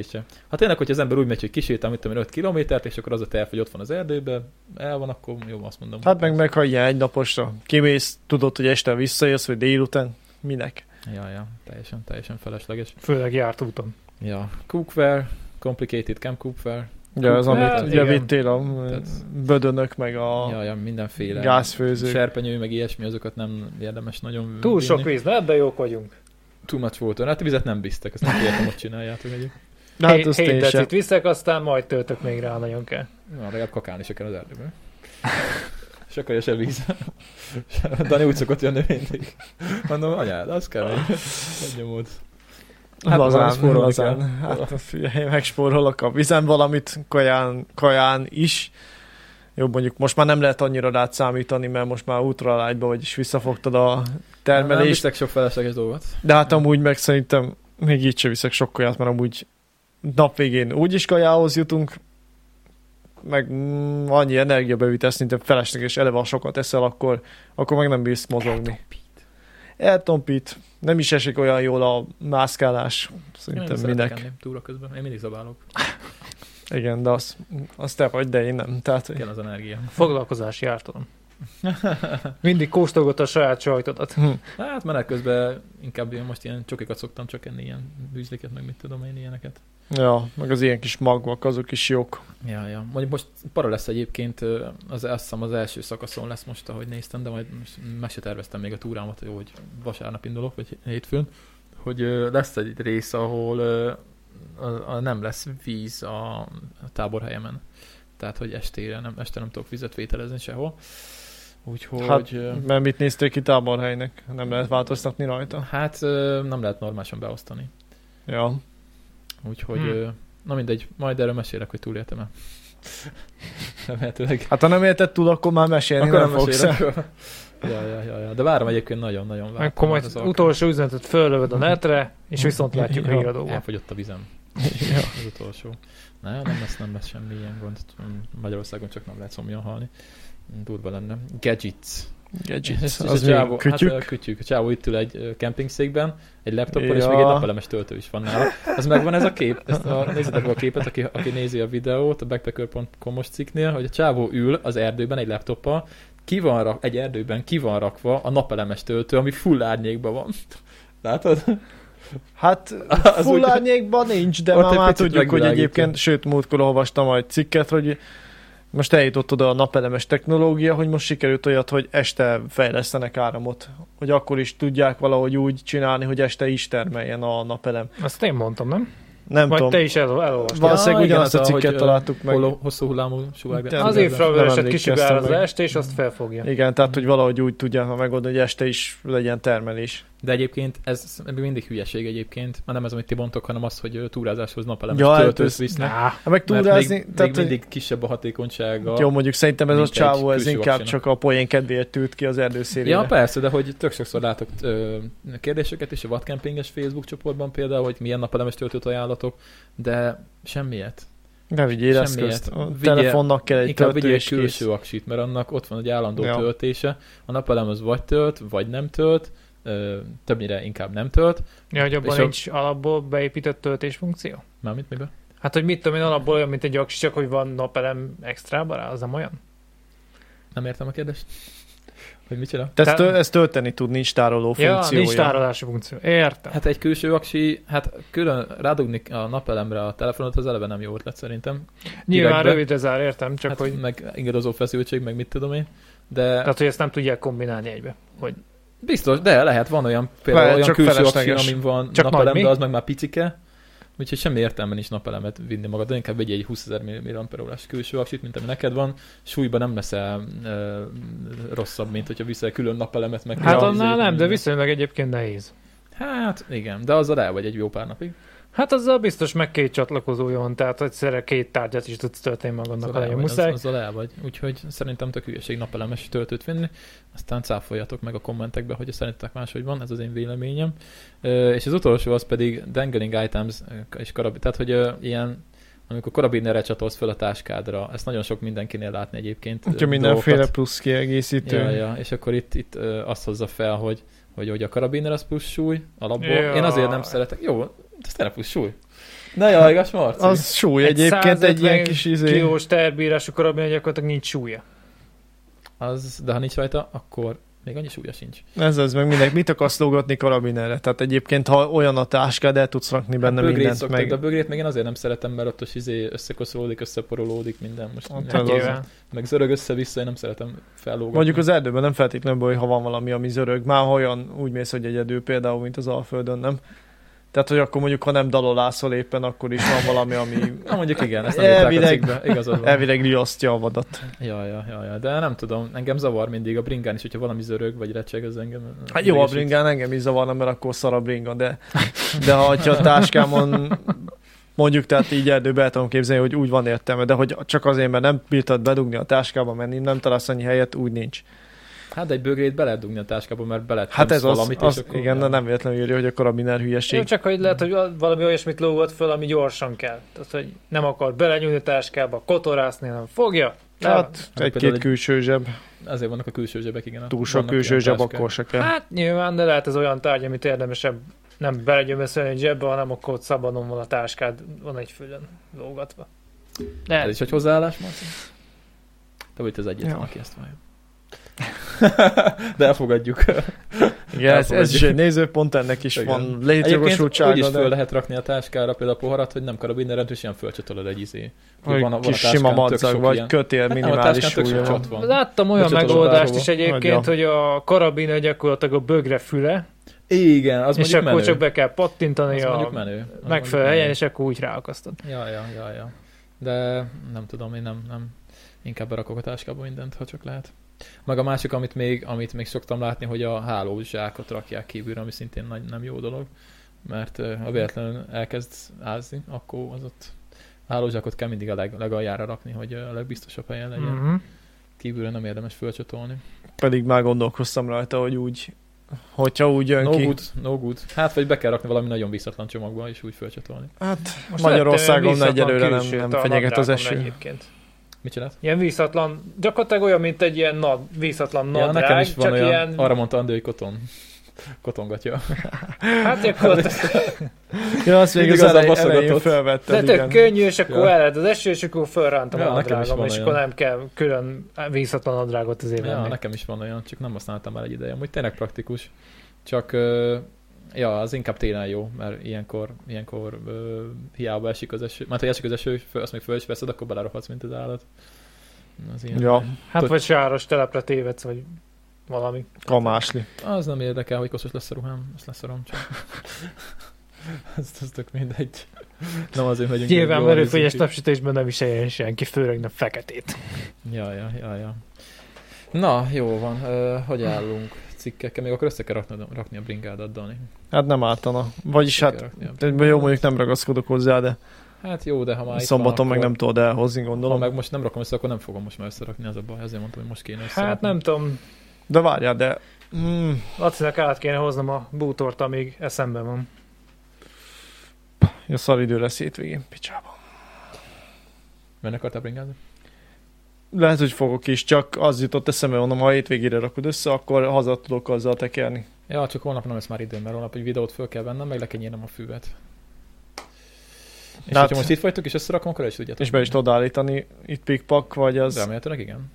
Ha tényleg, hogy az ember úgy megy, hogy kisétál, mit tudom én, 5 kilométert, és akkor az a terv, hogy ott van az erdőben, el van, akkor jó, azt mondom. Hát meg, meg ha ilyen egy naposra kimész, tudod, hogy este visszajössz, vagy délután, minek? Ja, ja, teljesen, teljesen felesleges. Főleg járt úton. Ja, cookware, complicated camp cookware, Ugye az, amit Hát, ugye igen. vittél a Tehát- bödönök, meg a ja, ja, mindenféle. gázfőzők. Serpenyő, meg ilyesmi, azokat nem érdemes nagyon Túl sok víz, na ebben jók vagyunk. Too much water. Hát vizet nem biztek, ezt nem értem, hogy csináljátok egyébként. De hát Hét azt hét decit viszek, aztán majd töltök még rá, nagyon kell. Na, legalább kakálni se kell az erdőben. És akarja se víz. Dani úgy szokott jönni mindig. Mondom, anyád, az kell, hogy nyomod. Hát, valami lazán, lazán. kell. Hát figyelj, megspórolok a vizen valamit, kaján, kaján is. Jó, mondjuk most már nem lehet annyira rád számítani, mert most már ultralágyba vagy, és visszafogtad a Nem termelést. viszek sok felesleges dolgot. De hát amúgy meg szerintem még így sem viszek sok kaját, mert amúgy nap végén úgyis kajához jutunk, meg mm, annyi energiabevitás szinte felesleges, eleve ha sokat eszel, akkor, akkor meg nem bírsz mozogni. Eltompít. Nem is esik olyan jól a mászkálás. Szerintem minek. túra közben. Én mindig zabálok. Igen, de azt, azt te vagy, de én nem. Tehát, Kell az energia. Foglalkozási ártalom. Mindig kóstolgott a saját sajtodat. hm. Hát menet közben inkább én most ilyen csokikat szoktam csak enni, ilyen bűzliket, meg mit tudom én, ilyeneket. Ja, meg az ilyen kis magvak, azok is jók. Ja, ja. Mondjuk most para lesz egyébként, az, azt hiszem az első szakaszon lesz most, ahogy néztem, de majd most meg se terveztem még a túrámat, jó, hogy vasárnap indulok, vagy hétfőn, hogy lesz egy rész, ahol a, a, nem lesz víz a, a táborhelyemen. Tehát, hogy estére nem, este nem tudok vizet vételezni sehol. Úgyhogy... Hát, mert mit néztél ki táborhelynek? Nem lehet változtatni rajta? hát nem lehet normálisan beosztani. Ja. Úgyhogy, Hmm. na mindegy, majd erről mesélek, hogy túléltem-e. Remélhetőleg. Hát ha nem érted túl, akkor már mesélni Akkor nem nem fogsz. ja, ja, ja, ja, de várom egyébként nagyon-nagyon várom. Akkor majd az utolsó üzenetet föllövöd a netre, és viszont látjuk a Ja. híradóba. Elfogyott a vizem. ja. Az utolsó. Ne, nem lesz, nem lesz semmi ilyen gond. Magyarországon csak nem lehet szomjan halni. Durva lenne. Gadgets. Gadgets. És Az a csávó, mi? Kütyük? Hát a kütyük. A csávó itt ül egy kempingszékben, egy laptoppal, és Ja. még egy napelemes töltő is van nála. Ez megvan ez a kép. Ezt a, nézzétek meg a képet, aki, aki nézi a videót a backpacker.com-os cikknél, hogy a csávó ül az erdőben egy laptoppal, ki van rak, egy erdőben ki van rakva a napelemes töltő, ami full árnyékban van. Látod? Hát Az full árnyékban nincs, de már, már tudjuk, hogy egyébként, sőt, múltkor olvastam egy cikket, hogy most eljutott oda a napelemes technológia, hogy most sikerült olyat, hogy este fejlesztenek áramot. Hogy akkor is tudják valahogy úgy csinálni, hogy este is termeljen a napelem. Azt én mondtam, nem? Nem Vagy tudom. te is el, elolvastad. Valószínűleg ugyanazt a cikket hogy, találtuk meg. Hol, hosszú hullámú sugár. Nem, Az infravöröset emlékeztem kisugár az meg. este, és azt felfogja. Igen, tehát hogy valahogy úgy tudják megoldani, hogy este is legyen termelés. De egyébként ez mindig hülyeség egyébként, már nem ez, amit ti mondtok, hanem az, hogy túrázáshoz napelemes Ja, ja, hát töltőt visznek. Hát meg túrázni, még, tehát még hogy, mindig kisebb a hatékonysága. jó, mondjuk szerintem ez a csávó, ez inkább vaksinak. csak a poén kedvéért tűrt ki az erdőszélére. Ja, persze, de hogy tök sokszor látok ö, kérdéseket is a vadkempinges Facebook csoportban például, hogy milyen napelemes töltőt ajánlatok, de semmiért. Ne vigyél Semmiért. eszközt. A Vigyél- telefonnak kell egy Inkább töltő vigyél egy külső aksit, mert annak ott van egy állandó Ja. töltése. A napelem az vagy tölt, vagy nem tölt, ö, többnyire inkább nem tölt. ja, hogy abban És a- nincs alapból beépített töltés funkció? Mármint miben? Hát, hogy mit tudom én, alapból olyan, mint egy aksi, csak hogy van napelem extrába rá, az nem olyan? Nem értem a kérdést. Hogy mit csinál? Te ezt, tö- ezt tölteni tud, nincs tároló Ja, funkciója. nincs tárolási funkció. Értem. Hát egy külső aksi, hát külön rádugni a napelemre a telefonot, az eleve nem jó ötlet szerintem. Nyilván direktbe. rövidre zár, értem, csak hát, hogy... Meg ingadozó feszültség, meg mit tudom én. De Tehát, hogy ezt nem tudják kombinálni egybe. Hogy biztos, de lehet, van olyan például Lehet, olyan külső aksi, amin van Csak napelem, de az meg már picike. Úgyhogy semmi értelme nincs napelemet vinni magad, inkább vegyél egy 20 ezer mAh-órás külső aksit, mint ami neked van. Súlyban nem leszel ö, rosszabb, mint hogyha viszel külön napelemet meg. hát annál nem, de viszonylag egyébként nehéz. Hát igen, de azzal el vagy egy jó pár napig. Hát azzal biztos meg két csatlakozója van, tehát egyszerre két tárgyat is tudsz tölteni magadnak, ha el nagyon muszáj. az, azzal el vagy. Úgyhogy szerintem tök hülyeség napelemes töltőt vinni. Aztán cáfoljatok meg a kommentekbe, hogy szerintetek máshogy van, ez az én véleményem. És az utolsó az pedig dangling items és karabin, tehát hogy ilyen amikor karabinerre csatolsz fel a táskádra, ezt nagyon sok mindenkinél látni egyébként. Úgyhogy mindenféle dolgokat. plusz kiegészítő. Ja, ja, és akkor itt, itt azt hozza fel, hogy, hogy, hogy a karabiner az plusz súly alapból. Ja. Én azért nem szeretek. Jó, ez tényleg plusz súly. Na jaj, igaz, Marci? Az súly egyébként egy ilyen kis izé. kilós terbírású karabin gyakorlatilag nincs súlya. Az, de ha nincs rajta, akkor még annyi súlya sincs. Ez az meg mindenki. Mit akarsz lógatni karabinerre? Tehát egyébként, ha olyan a táskád, el tudsz rakni benne bögrét mindent. szoktak, Meg... de a bögrét még én azért nem szeretem, mert ott az izé összekoszolódik, összeporolódik minden. Most Ott meg, az- meg zörög össze-vissza, én nem szeretem fellógatni. Mondjuk az erdőben nem feltétlenül baj, ha van valami, ami zörög. Már olyan úgy mész, hogy egyedül például, mint az Alföldön, nem? Tehát, hogy akkor mondjuk, ha nem dalolászol éppen, akkor is van valami, ami Na mondjuk igen, ezt nem a Elvileg- cikkbe, igazad van. elvileg riasztja a vadat. Ja, ja, ja, ja, de nem tudom, engem zavar mindig a bringán is, hogyha valami zörög vagy recseg, az engem Hát jó, a bringán engem is zavarna, mert akkor szar a bringa, de, de ha a táskámon mondjuk, tehát így erdőbe el tudom képzelni, hogy úgy van értelme, de hogy csak azért, mert nem bírtad bedugni a táskába, mert nem találsz annyi helyet, úgy nincs. Hát de egy bögrét be lehet dugni a táskába, mert bele Hát ez az, valamit, az és akkor igen, de nem véletlenül írja, hogy a karabiner Jó, hülyeség. csak hogy lehet, hogy valami olyasmit lógott föl, ami gyorsan kell. Tehát, hogy nem akar belenyúlni a táskába, kotorászni, hanem fogja. Hát például egy-két egy- külső zseb, Ezért vannak a külső zsebek, igen. túl sok külső zseb, akkor se kell. Hát nyilván, de lehet ez olyan tárgy, amit érdemesebb nem belegyömöszölni egy zsebbe, hanem akkor ott szabadon van a táskád, van egy fülön lógatva. Ez Lehet. is egy hozzáállás, Marci? Te vagy az egyetlen, Jó. aki ezt várja. de elfogadjuk. Igen, ez, ez is elfogadjuk. egy nézőpont, ennek is Igen. van Egyébként úgy létjogosultsága, is föl de lehet rakni a táskára például a poharat, hogy nem karabiner, és ilyen fölcsatolod egy izé. hogy Van a- van a kis táskán sima madzag, vagy ilyen. kötél Hát a minimális súlya. csat van. Láttam olyan megoldást is egyébként, hogy a karabiner gyakorlatilag a bögre füle, Igen, az és akkor menő. csak be kell pattintani az a mondjuk menő. Az megfelelő mondjuk helyen, menő. és akkor úgy ráakasztod. Ja, ja, ja, ja. De nem tudom, én nem, nem. Inkább berakok a táskába mindent, ha csak lehet. Meg a másik, amit még, amit még szoktam látni, hogy a hálózsákot rakják kívülre, ami szintén nagy, nem jó dolog. Mert ha véletlenül elkezd ázni, akkor az ott hálózsákot kell mindig a leg, legaljára rakni, hogy a legbiztosabb helyen legyen. Mm. Mhm. Kívülre nem érdemes fölcsatolni. Pedig már gondolkoztam rajta, hogy úgy, hogyha úgy jön No ki. good, no good. Hát vagy be kell rakni valami nagyon visszatlan csomagba, és úgy fölcsatolni. Hát Most Magyarországon egyelőre nem, nem fenyeget az eső. Egyébként. Mit csinált? Ilyen vízhatlan, gyakorlatilag olyan, mint egy ilyen nad, vízhatlan Ja, nadrág, nekem is van csak olyan, ilyen, arra mondta Andi, hogy koton. Kotongatja. hát gyakorlatilag, Ja, azt még az az a elej, baszogatott. elején de felvetted, tök könnyű, és akkor Ja. eled az eső, és akkor fölrántam Ja, a nadrágom, és olyan. akkor nem kell külön vízhatlan nadrágot azért Ja, venni. nekem is van olyan, csak nem használtam már egy ideje. Amúgy tényleg praktikus. Csak ja, az inkább télen jó, mert ilyenkor, ilyenkor ö, hiába esik az eső. Mert ha esik az eső, azt még föl is veszed, akkor belerohadsz, mint az állat. Az ilyen. Ja, Hát Tud- vagy sáros telepre tévedsz, vagy valami. kamásli. Az nem érdekel, hogy koszos lesz a ruhám, azt leszarom csak. ez, ez tök mindegy. Nem azért megyünk. Nyilván merőfényes napsütésben nem is eljön senki, főleg nem feketét. Ja, ja, ja, ja. Na, jó van. Ö, hogy állunk cikkekkel? Még akkor össze kell rakni, rakni a bringádat, Dani. Hát nem ártana. Vagyis hát, jó, mondjuk nem ragaszkodok hozzá, de Hát jó, de ha már itt szombaton van, meg nem tudod elhozni, Ha gondolom. meg most nem rakom össze, akkor nem fogom most már összerakni, az a baj. Ezért mondtam, hogy most kéne összerakni. Hát nem tudom, De várjál, de... Mm, Lacinak át kéne hoznom a bútort, amíg eszembe van. a szaridő lesz hétvégén, picsába. Miért akartál bringázni? Lehet, hogy fogok is, csak az jutott eszembe, mondom, ha hétvégére rakod össze, akkor haza tudok azzal tekerni. Ja, csak holnap nem lesz már időm, mert holnap egy videót föl kell vennem, meg le kell a füvet. És Hát- hogyha most itt vagytok és összerakom, akkor is tudjátok. És be is tudod állítani itt pikpak, vagy az... Remélhetőleg igen.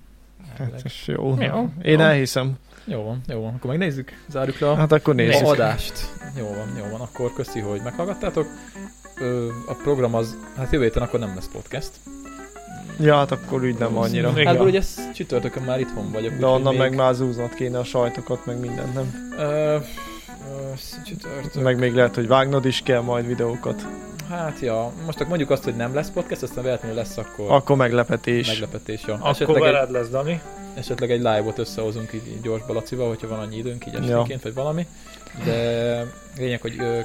Hát, jó. Jó. Én Jó. elhiszem. Jó van, jó van. Akkor megnézzük, zárjuk le a Hát akkor nézzük. a adást. Jó van, jó van. Akkor köszi, hogy meghallgattátok. Ö, a program az, hát jövő héten akkor nem lesz podcast. Ja, hát akkor úgy nem annyira. Hát ugye ez csütörtökön már itthon vagyok. De onnan még- meg már zúznod kéne a sajtokat, meg mindent, nem? Ö, ö, csütörtök. Meg még lehet, hogy vágnod is kell majd videókat. Hát ja, most akkor mondjuk azt, hogy nem lesz podcast, aztán véletlenül lesz akkor Akkor meglepetés. meglepetés. Ja. Akkor Esetleg egy, veled lesz, Dani. esetleg egy live-ot összehozunk így, így gyors Balacival, hogyha van annyi időnk így esténként, vagy valami. De lényeg, hogy ö,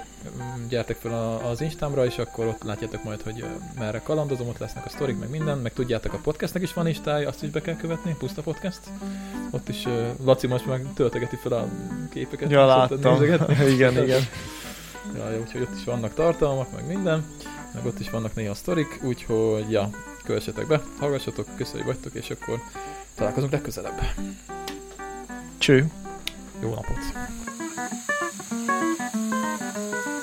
gyertek fel a- az Instámra, és akkor ott látjátok majd, hogy ö, merre kalandozom, ott lesznek a sztorik, meg minden, meg tudjátok, a podcastnek is van Instája, azt is be kell követni, Puszta Podcast. Ott is ö, Laci most meg töltegeti fel a képeket. Ja, láttam. igen, igen. Ja, jó, úgyhogy ott is vannak tartalmak, meg minden, meg ott is vannak néha sztorik, úgyhogy ja, kövessetek be, hallgassatok, köszönjük, vagytok, és akkor találkozunk legközelebb. Cső. Jó napot! Thank you.